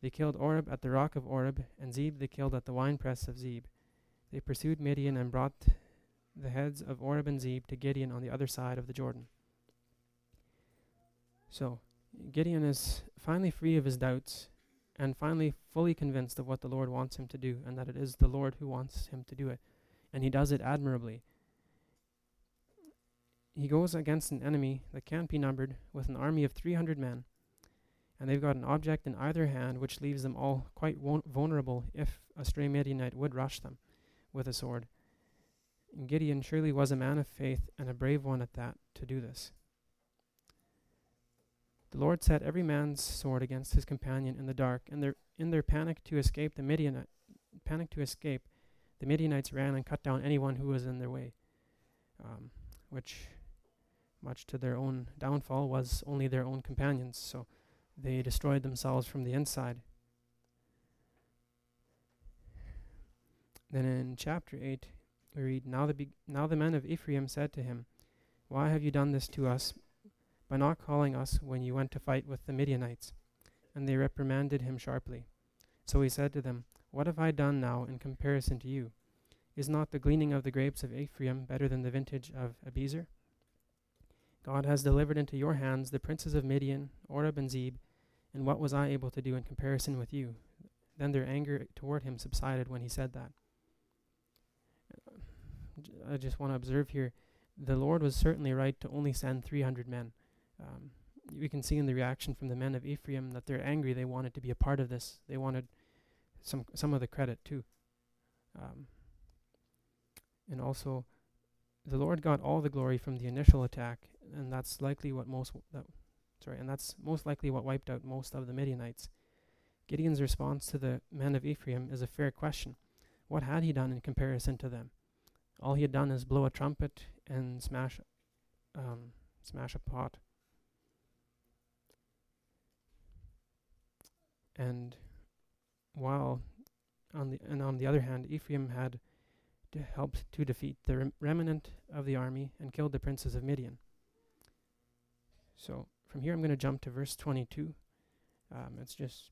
They killed Oreb at the rock of Oreb, and Zeb they killed at the winepress of Zeb. They pursued Midian and brought the heads of Oreb and Zeb to Gideon on the other side of the Jordan. So, Gideon is finally free of his doubts and finally fully convinced of what the Lord wants him to do and that it is the Lord who wants him to do it. And he does it admirably. He goes against an enemy that can't be numbered with an army of 300 men, and they've got an object in either hand which leaves them all quite vulnerable if a stray Midianite would rush them with a sword. And Gideon surely was a man of faith and a brave one at that to do this. The Lord set every man's sword against his companion in the dark, and their, in their panic to escape the Midianite, panic to escape, the Midianites ran and cut down anyone who was in their way, um, which, much to their own downfall, was only their own companions. So they destroyed themselves from the inside. Then in chapter eight, we read, "Now the be- now the men of Ephraim said to him, Why have you done this to us by not calling us when you went to fight with the Midianites. And they reprimanded him sharply. So he said to them, What have I done now in comparison to you? Is not the gleaning of the grapes of Ephraim better than the vintage of Abiezer? God has delivered into your hands the princes of Midian, Oreb and Zeb, and what was I able to do in comparison with you? Then their anger toward him subsided when he said that. I just want to observe here the Lord was certainly right to only send 300 men um, we can see in the reaction from the men of Ephraim that they're angry. They wanted to be a part of this. They wanted some some of the credit too. Um, And also, the Lord got all the glory from the initial attack, and that's likely what most that, sorry, and that's most likely what wiped out most of the Midianites. Gideon's response to the men of Ephraim is a fair question. What had he done in comparison to them? All he had done is blow a trumpet and smash, um, smash a pot. And while on the and on the other hand, Ephraim had helped to defeat the rem- remnant of the army and killed the princes of Midian. So from here, I'm going to jump to verse 22. Um, it's just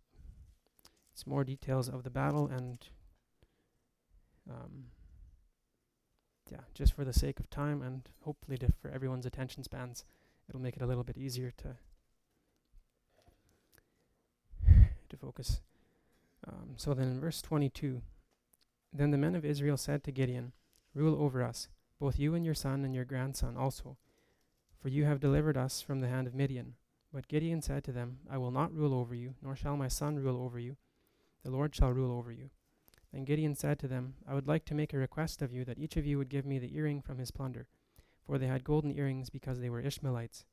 it's more details of the battle and um, yeah, just for the sake of time and hopefully to, for everyone's attention spans, it'll make it a little bit easier to to focus. Um, so then in verse 22, then the men of Israel said to Gideon, Rule over us, both you and your son and your grandson also, for you have delivered us from the hand of Midian. But Gideon said to them, I will not rule over you, nor shall my son rule over you. The Lord shall rule over you. Then Gideon said to them, I would like to make a request of you that each of you would give me the earring from his plunder. For they had golden earrings because they were Ishmaelites.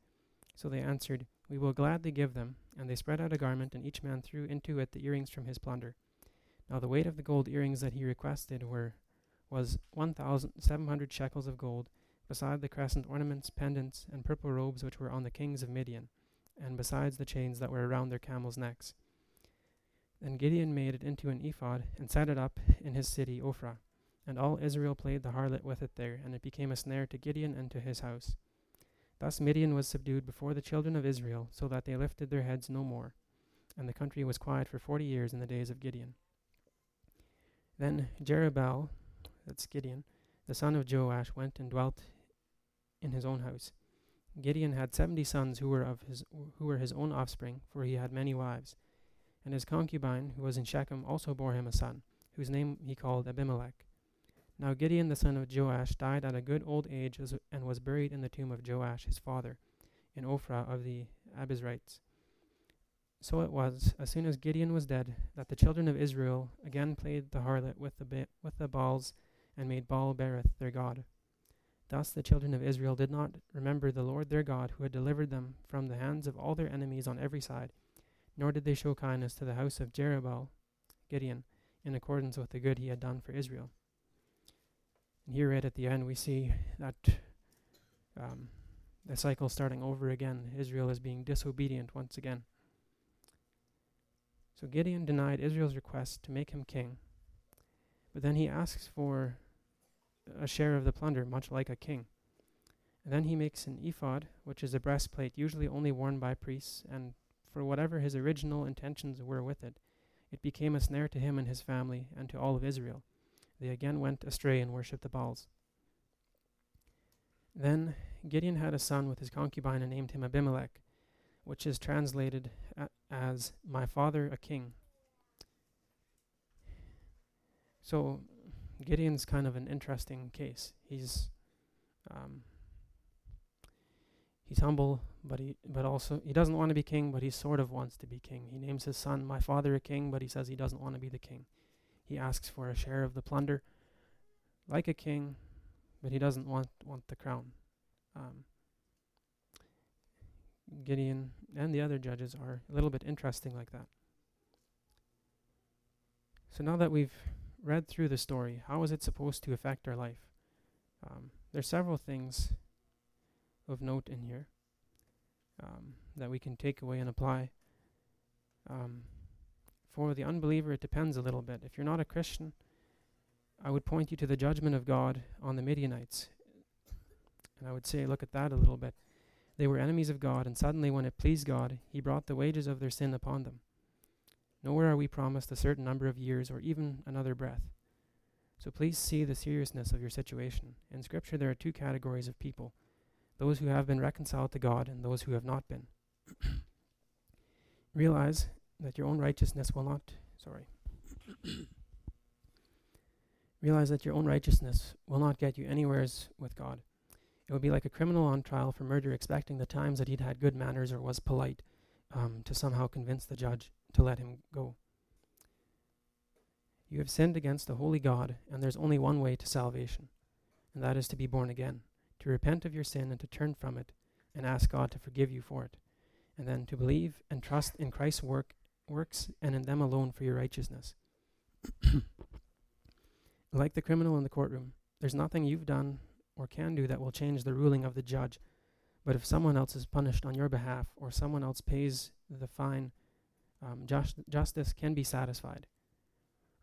So they answered, We will gladly give them. And they spread out a garment, and each man threw into it the earrings from his plunder. Now the weight of the gold earrings that he requested were was one thousand seven hundred shekels of gold, beside the crescent ornaments, pendants, and purple robes which were on the kings of Midian, and besides the chains that were around their camels' necks. Then Gideon made it into an ephod, and set it up in his city Ophrah. And all Israel played the harlot with it there, and it became a snare to Gideon and to his house. Thus Midian was subdued before the children of Israel, so that they lifted their heads no more. And the country was quiet for forty years in the days of Gideon. Then Jerubbaal, that's Gideon, the son of Joash, went and dwelt in his own house. Gideon had seventy sons who were of his who were his own offspring, for he had many wives. And his concubine, who was in Shechem, also bore him a son, whose name he called Abimelech. Now Gideon the son of Joash died at a good old age and was buried in the tomb of Joash his father, in Ophrah of the Abiezrites. So it was, as soon as Gideon was dead, that the children of Israel again played the harlot with the, ba- with the Baals and made Baal Berith their god. Thus the children of Israel did not remember the Lord their God, who had delivered them from the hands of all their enemies on every side, nor did they show kindness to the house of Jerubbaal, Gideon, in accordance with the good he had done for Israel. And here, right at the end, we see that um, the cycle starting over again. Israel is being disobedient once again. So Gideon denied Israel's request to make him king, but then he asks for a share of the plunder, much like a king. And then he makes an ephod, which is a breastplate usually only worn by priests, and for whatever his original intentions were with it, it became a snare to him and his family and to all of Israel. They again went astray and worshipped the Baals. Then Gideon had a son with his concubine and named him Abimelech, which is translated as my father a king. So Gideon's kind of an interesting case. He's um, he's humble, but he but also he doesn't want to be king, but he sort of wants to be king. He names his son my father a king, but he says he doesn't want to be the king. He asks for a share of the plunder, like a king, but he doesn't want want the crown. Um, Gideon and the other judges are a little bit interesting like that. So now that we've read through the story, how is it supposed to affect our life? Um, there's several things of note in here um, that we can take away and apply. Um, for the unbeliever, it depends a little bit. If you're not a Christian, I would point you to the judgment of God on the Midianites. And I would say, look at that a little bit. They were enemies of God, and suddenly, when it pleased God, He brought the wages of their sin upon them. Nowhere are we promised a certain number of years or even another breath. So please see the seriousness of your situation. In Scripture, there are two categories of people those who have been reconciled to God and those who have not been. Realize that your own righteousness will not, sorry. Realize that your own righteousness will not get you anywheres with God. It would be like a criminal on trial for murder expecting the times that he'd had good manners or was polite um, to somehow convince the judge to let him go. You have sinned against the holy God, and there's only one way to salvation. and that is to be born again, to repent of your sin and to turn from it and ask God to forgive you for it, and then to believe and trust in Christ's work works and in them alone for your righteousness. like the criminal in the courtroom, there's nothing you've done or can do that will change the ruling of the judge. But if someone else is punished on your behalf or someone else pays the fine, um, just, justice can be satisfied.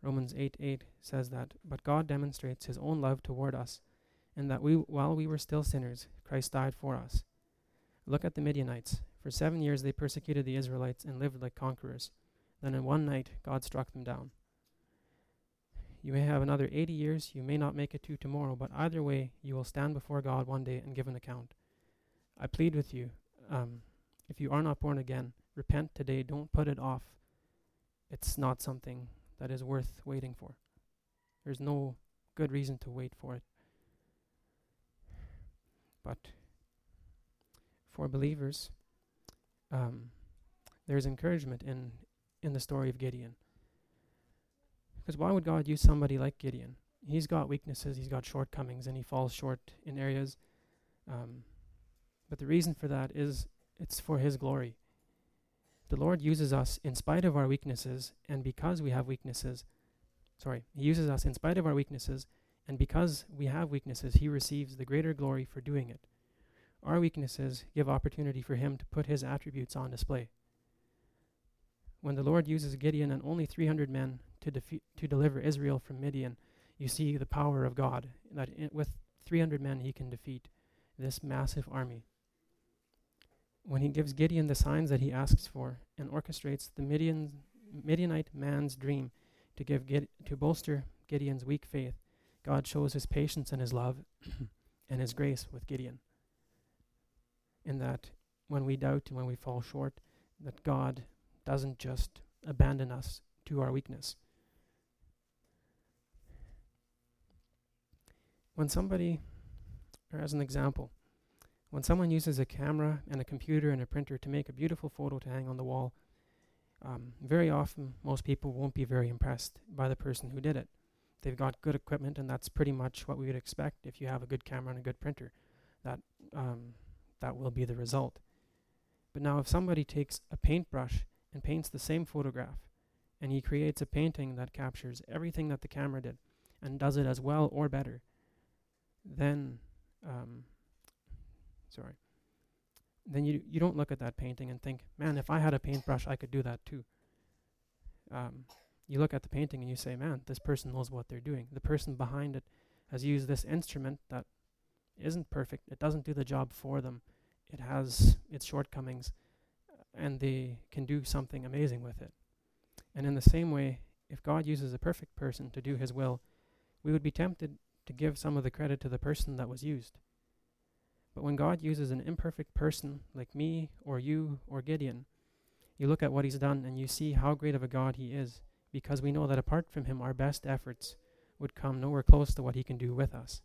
Romans 8 8 says that, But God demonstrates his own love toward us, and that we, while we were still sinners, Christ died for us. Look at the Midianites. For seven years they persecuted the Israelites and lived like conquerors. Then in one night, God struck them down. You may have another 80 years, you may not make it to tomorrow, but either way, you will stand before God one day and give an account. I plead with you, um, if you are not born again, repent today, don't put it off. It's not something that is worth waiting for. There's no good reason to wait for it. But for believers, um, there's encouragement in in the story of Gideon. Because why would God use somebody like Gideon? He's got weaknesses, he's got shortcomings, and he falls short in areas. Um, but the reason for that is it's for his glory. The Lord uses us in spite of our weaknesses, and because we have weaknesses, sorry, He uses us in spite of our weaknesses, and because we have weaknesses, He receives the greater glory for doing it. Our weaknesses give opportunity for Him to put His attributes on display. When the Lord uses Gideon and only 300 men to, defe- to deliver Israel from Midian, you see the power of God, that with 300 men he can defeat this massive army. When he gives Gideon the signs that he asks for and orchestrates the Midian, Midianite man's dream to, give Gide- to bolster Gideon's weak faith, God shows his patience and his love and his grace with Gideon. In that when we doubt and when we fall short, that God doesn't just abandon us to our weakness. When somebody, or as an example, when someone uses a camera and a computer and a printer to make a beautiful photo to hang on the wall, um, very often most people won't be very impressed by the person who did it. They've got good equipment, and that's pretty much what we would expect if you have a good camera and a good printer. That um, that will be the result. But now, if somebody takes a paintbrush and paints the same photograph, and he creates a painting that captures everything that the camera did and does it as well or better, then, um, sorry, then you you don't look at that painting and think, man, if I had a paintbrush, I could do that too. Um, you look at the painting and you say, man, this person knows what they're doing. The person behind it has used this instrument that isn't perfect. It doesn't do the job for them. It has its shortcomings and they can do something amazing with it. And in the same way, if God uses a perfect person to do his will, we would be tempted to give some of the credit to the person that was used. But when God uses an imperfect person like me or you or Gideon, you look at what he's done and you see how great of a God he is, because we know that apart from him, our best efforts would come nowhere close to what he can do with us.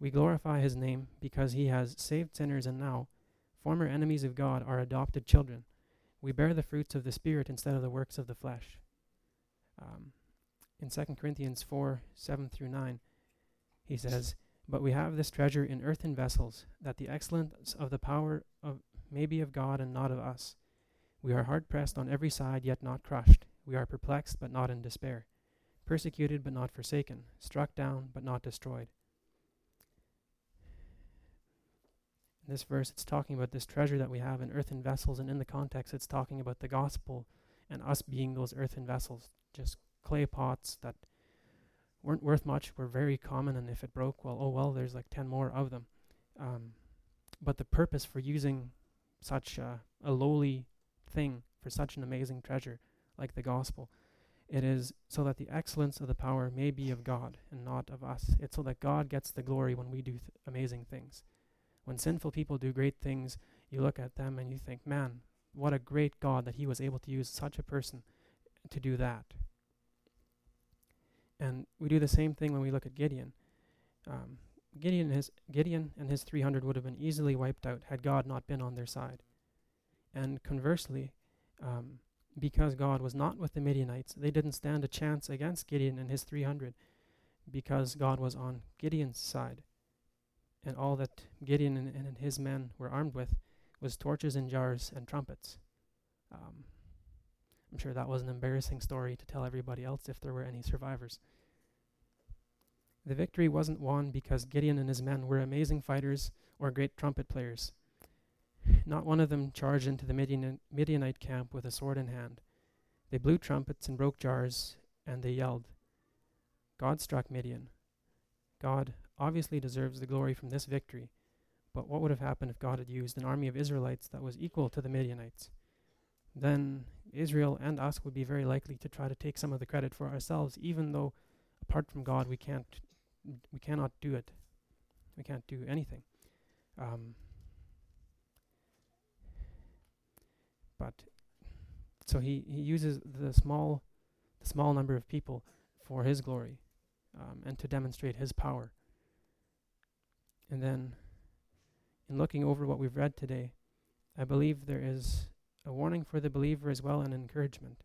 We glorify his name because he has saved sinners and now Former enemies of God are adopted children. We bear the fruits of the Spirit instead of the works of the flesh. Um, in 2 Corinthians 4 7 through 9, he says, But we have this treasure in earthen vessels, that the excellence of the power of may be of God and not of us. We are hard pressed on every side, yet not crushed. We are perplexed, but not in despair. Persecuted, but not forsaken. Struck down, but not destroyed in this verse, it's talking about this treasure that we have in earthen vessels, and in the context, it's talking about the gospel and us being those earthen vessels, just clay pots that weren't worth much, were very common, and if it broke, well, oh well, there's like 10 more of them. Um, but the purpose for using such a, a lowly thing for such an amazing treasure like the gospel, it is so that the excellence of the power may be of God and not of us. It's so that God gets the glory when we do th- amazing things. When sinful people do great things, you look at them and you think, man, what a great God that he was able to use such a person to do that. And we do the same thing when we look at Gideon. Um, Gideon, and his, Gideon and his 300 would have been easily wiped out had God not been on their side. And conversely, um, because God was not with the Midianites, they didn't stand a chance against Gideon and his 300 because God was on Gideon's side. And all that Gideon and, and his men were armed with was torches and jars and trumpets. Um, I'm sure that was an embarrassing story to tell everybody else if there were any survivors. The victory wasn't won because Gideon and his men were amazing fighters or great trumpet players. Not one of them charged into the Midian- Midianite camp with a sword in hand. They blew trumpets and broke jars, and they yelled. God struck Midian. God obviously deserves the glory from this victory, but what would have happened if God had used an army of Israelites that was equal to the Midianites? Then Israel and us would be very likely to try to take some of the credit for ourselves, even though apart from God we can't we cannot do it. We can't do anything. Um, but so he, he uses the small the small number of people for his glory um, and to demonstrate his power. And then in looking over what we've read today, I believe there is a warning for the believer as well and encouragement.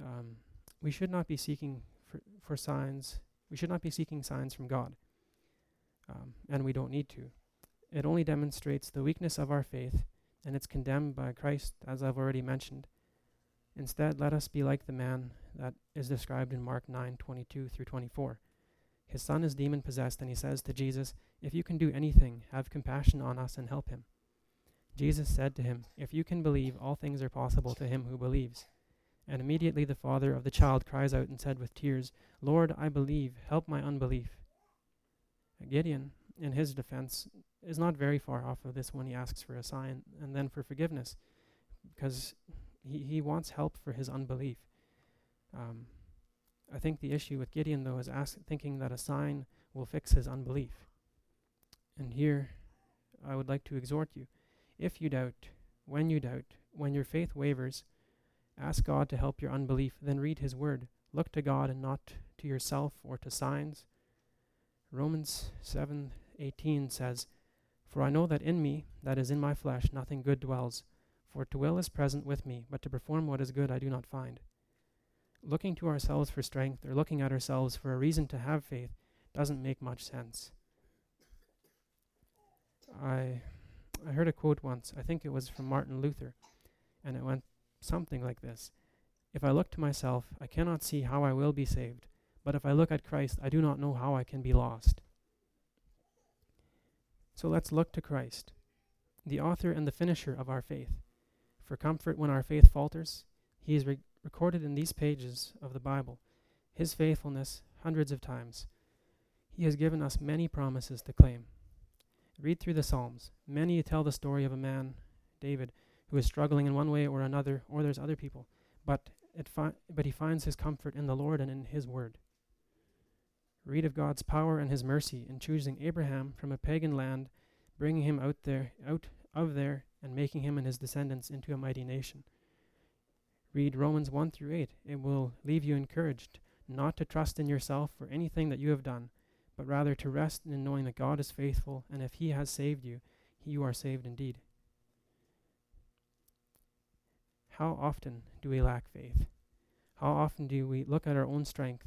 Um, we should not be seeking for, for signs we should not be seeking signs from God, um, and we don't need to. It only demonstrates the weakness of our faith, and it's condemned by Christ, as I've already mentioned. Instead, let us be like the man that is described in Mark 9 22 through 24. His son is demon possessed, and he says to Jesus, If you can do anything, have compassion on us and help him. Jesus said to him, If you can believe, all things are possible to him who believes. And immediately the father of the child cries out and said with tears, Lord, I believe, help my unbelief. Gideon, in his defense, is not very far off of this when he asks for a sign and then for forgiveness, because he, he wants help for his unbelief. Um, I think the issue with Gideon, though, is ask, thinking that a sign will fix his unbelief. And here, I would like to exhort you if you doubt, when you doubt, when your faith wavers, Ask God to help your unbelief, then read His Word. Look to God and not to yourself or to signs. Romans 7:18 says, "For I know that in me, that is in my flesh, nothing good dwells. For to will is present with me, but to perform what is good I do not find." Looking to ourselves for strength or looking at ourselves for a reason to have faith doesn't make much sense. I I heard a quote once. I think it was from Martin Luther, and it went something like this If I look to myself, I cannot see how I will be saved, but if I look at Christ, I do not know how I can be lost. So let's look to Christ, the author and the finisher of our faith. For comfort when our faith falters, he is re- recorded in these pages of the Bible, his faithfulness hundreds of times. He has given us many promises to claim. Read through the Psalms. Many tell the story of a man, David, who is struggling in one way or another, or there's other people. But, fi- but he finds his comfort in the Lord and in his word. Read of God's power and his mercy in choosing Abraham from a pagan land, bringing him out there, out of there, and making him and his descendants into a mighty nation. Read Romans 1 through 8. It will leave you encouraged not to trust in yourself or anything that you have done, but rather to rest in knowing that God is faithful, and if he has saved you, you are saved indeed. How often do we lack faith? How often do we look at our own strength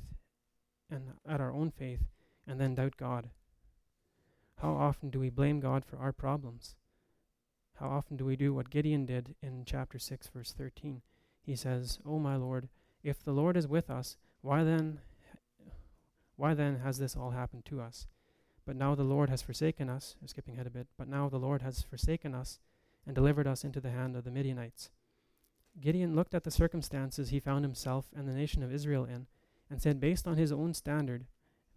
and at our own faith and then doubt God? How often do we blame God for our problems? How often do we do what Gideon did in chapter 6, verse 13? He says, "O my Lord, if the Lord is with us, why then why then has this all happened to us? But now the Lord has forsaken us, skipping ahead a bit, but now the Lord has forsaken us and delivered us into the hand of the Midianites. Gideon looked at the circumstances he found himself and the nation of Israel in and said, based on his own standard,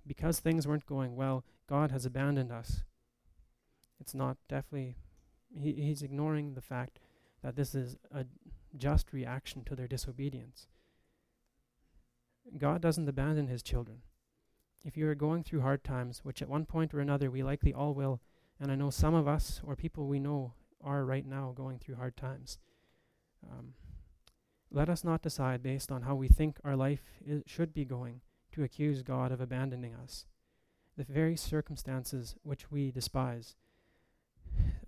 because things weren't going well, God has abandoned us. It's not definitely, he, he's ignoring the fact that this is a just reaction to their disobedience. God doesn't abandon his children. If you are going through hard times, which at one point or another we likely all will, and I know some of us or people we know are right now going through hard times, um, let us not decide based on how we think our life I- should be going to accuse God of abandoning us. The very circumstances which we despise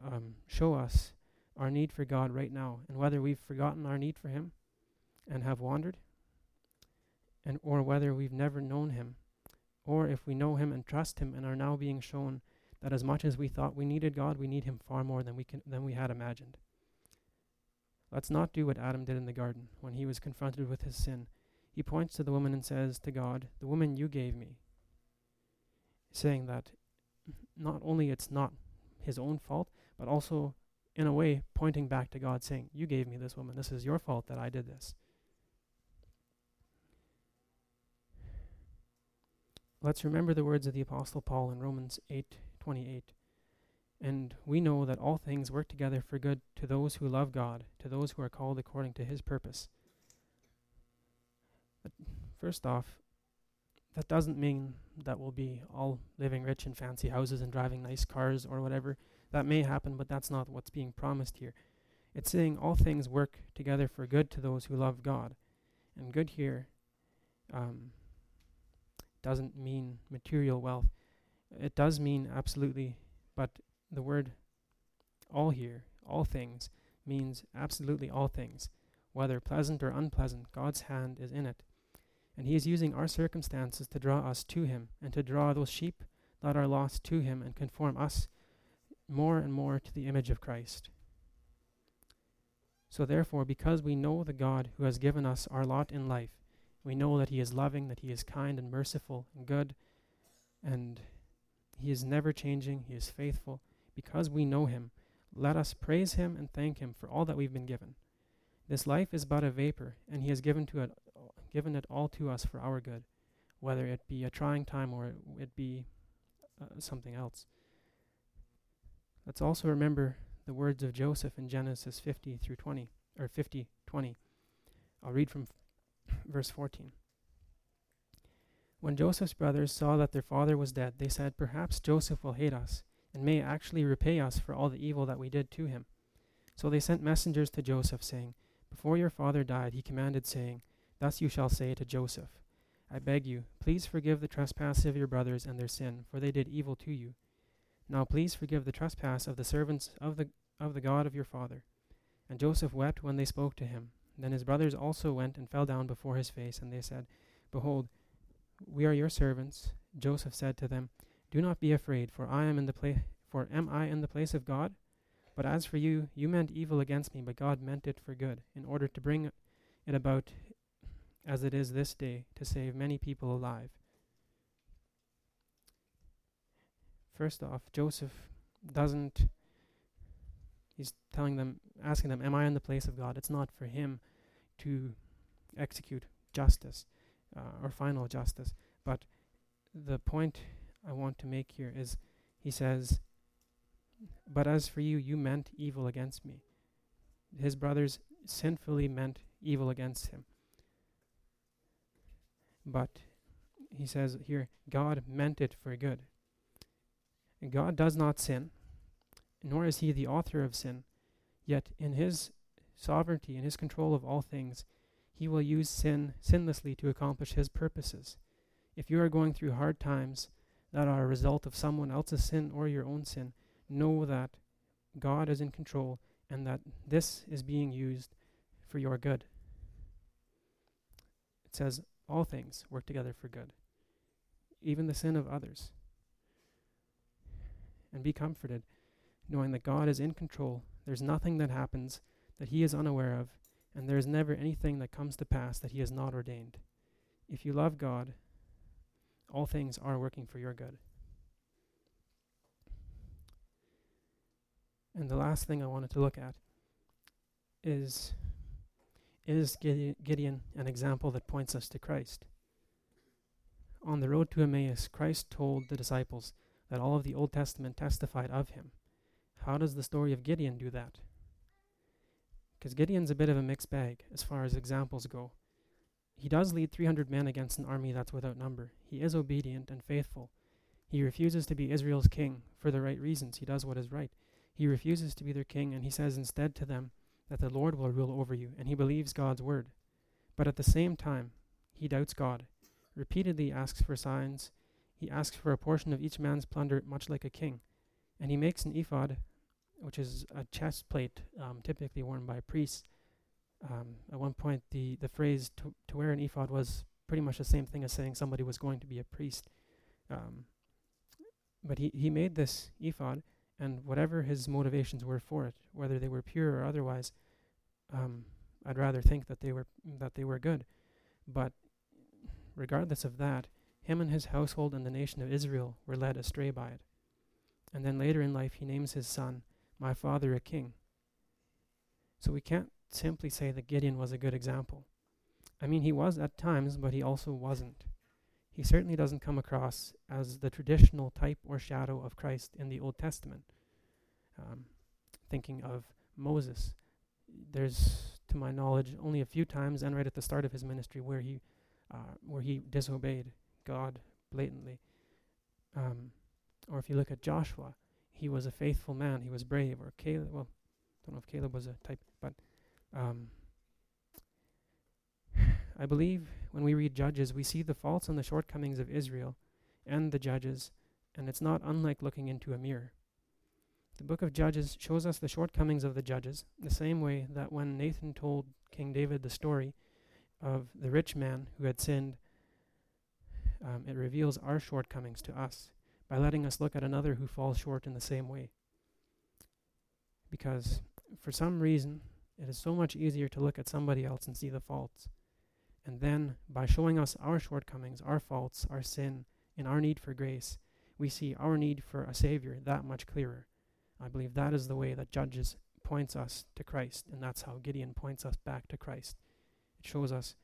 um, show us our need for God right now and whether we've forgotten our need for Him and have wandered, and or whether we've never known Him or if we know Him and trust Him and are now being shown that as much as we thought we needed God, we need Him far more than we can than we had imagined. Let's not do what Adam did in the garden when he was confronted with his sin. He points to the woman and says to God, "The woman you gave me," saying that not only it's not his own fault, but also in a way pointing back to God, saying, "You gave me this woman. This is your fault that I did this." Let's remember the words of the apostle Paul in Romans 8:28. And we know that all things work together for good to those who love God, to those who are called according to his purpose. But first off, that doesn't mean that we'll be all living rich in fancy houses and driving nice cars or whatever. That may happen, but that's not what's being promised here. It's saying all things work together for good to those who love God. And good here um, doesn't mean material wealth. It does mean absolutely, but the word all here, all things, means absolutely all things. Whether pleasant or unpleasant, God's hand is in it. And He is using our circumstances to draw us to Him and to draw those sheep that are lost to Him and conform us more and more to the image of Christ. So, therefore, because we know the God who has given us our lot in life, we know that He is loving, that He is kind and merciful and good, and He is never changing, He is faithful. Because we know Him, let us praise Him and thank Him for all that we've been given. This life is but a vapor, and He has given, to it, given it all to us for our good, whether it be a trying time or it, be uh, something else. Let's also remember the words of Joseph in Genesis 50 through 20, or 50, 20. I'll read from Verse 14. When Joseph's brothers saw that their father was dead, they said, Perhaps Joseph will hate us, and may actually repay us for all the evil that we did to him. So they sent messengers to Joseph, saying, Before your father died, he commanded, saying, Thus you shall say to Joseph, I beg you, please forgive the trespass of your brothers and their sin, for they did evil to you. Now please forgive the trespass of the servants of the, of the God of your father. And Joseph wept when they spoke to him. Then his brothers also went and fell down before his face, and they said, Behold, we are your servants. Joseph said to them, Do not be afraid, for I am in the place for am I in the place of God? But as for you, you meant evil against me, but God meant it for good, in order to bring it about as it is this day, to save many people alive. First off, Joseph doesn't He's telling them, asking them, Am I in the place of God? It's not for him to execute justice uh, or final justice. But the point I want to make here is he says, But as for you, you meant evil against me. His brothers sinfully meant evil against him. But he says here, God meant it for good. And God does not sin nor is he the author of sin. Yet in his sovereignty and his control of all things, he will use sin sinlessly to accomplish his purposes. If you are going through hard times that are a result of someone else's sin or your own sin, know that God is in control and that this is being used for your good. It says, All things work together for good, even the sin of others. And be comforted knowing that God is in control. There's nothing that happens that He is unaware of, and there is never anything that comes to pass that He has not ordained. If you love God, all things are working for your good. And the last thing I wanted to look at is is Gideon an example that points us to Christ? On the road to Emmaus, Christ told the disciples that all of the Old Testament testified of him. How does the story of Gideon do that? Because Gideon's a bit of a mixed bag as far as examples go. He does lead 300 men against an army that's without number. He is obedient and faithful. He refuses to be Israel's king for the right reasons. He does what is right. He refuses to be their king, and he says instead to them that the Lord will rule over you, and he believes God's word. But at the same time, he doubts God, repeatedly asks for signs. He asks for a portion of each man's plunder, much like a king. And he makes an ephod which is a chest plate um, typically worn by priests. Um, at one point, the, the phrase to, to wear an ephod was pretty much the same thing as saying somebody was going to be a priest. Um, but he, he made this ephod, and whatever his motivations were for it, whether they were pure or otherwise, um, I'd rather think that they were that they were good. But regardless of that, him and his household and the nation of Israel were led astray by it. And then later in life, he names his son, My father, a king. So we can't simply say that Gideon was a good example. I mean, he was at times, but he also wasn't. He certainly doesn't come across as the traditional type or shadow of Christ in the Old Testament. Um, thinking of Moses, there's, to my knowledge, only a few times, and right at the start of his ministry, where he, uh, where he disobeyed God blatantly. Um, or if you look at Joshua, he was a faithful man. He was brave. Or Caleb, well, I don't know if Caleb was a type, but um, I believe when we read Judges, we see the faults and the shortcomings of Israel and the judges, and it's not unlike looking into a mirror. The book of Judges shows us the shortcomings of the judges, the same way that when Nathan told King David the story of the rich man who had sinned, um, it reveals our shortcomings to us by letting us look at another who falls short in the same way. Because for some reason, it is so much easier to look at somebody else and see the faults. And then, by showing us our shortcomings, our faults, our sin, and our need for grace, we see our need for a Savior that much clearer. I believe that is the way that Judges points us to Christ, and that's how Gideon points us back to Christ. It shows us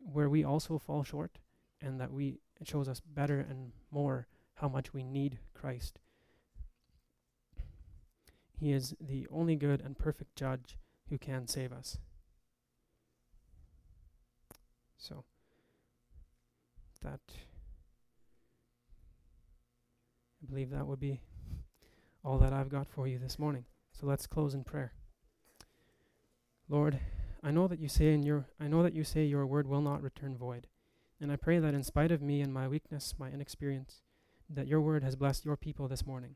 where we also fall short, and that we it shows us better and more how much we need Christ. He is the only good and perfect judge who can save us. So, that, I believe that would be all that I've got for you this morning. So let's close in prayer. Lord, I know that you say in your I know that you say your word will not return void. And I pray that in spite of me and my weakness, my inexperience, that your word has blessed your people this morning.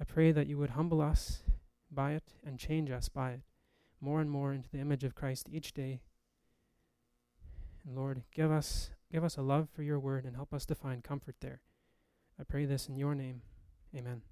I pray that you would humble us by it and change us by it more and more into the image of Christ each day. And Lord, give us give us a love for your word and help us to find comfort there. I pray this in your name. Amen.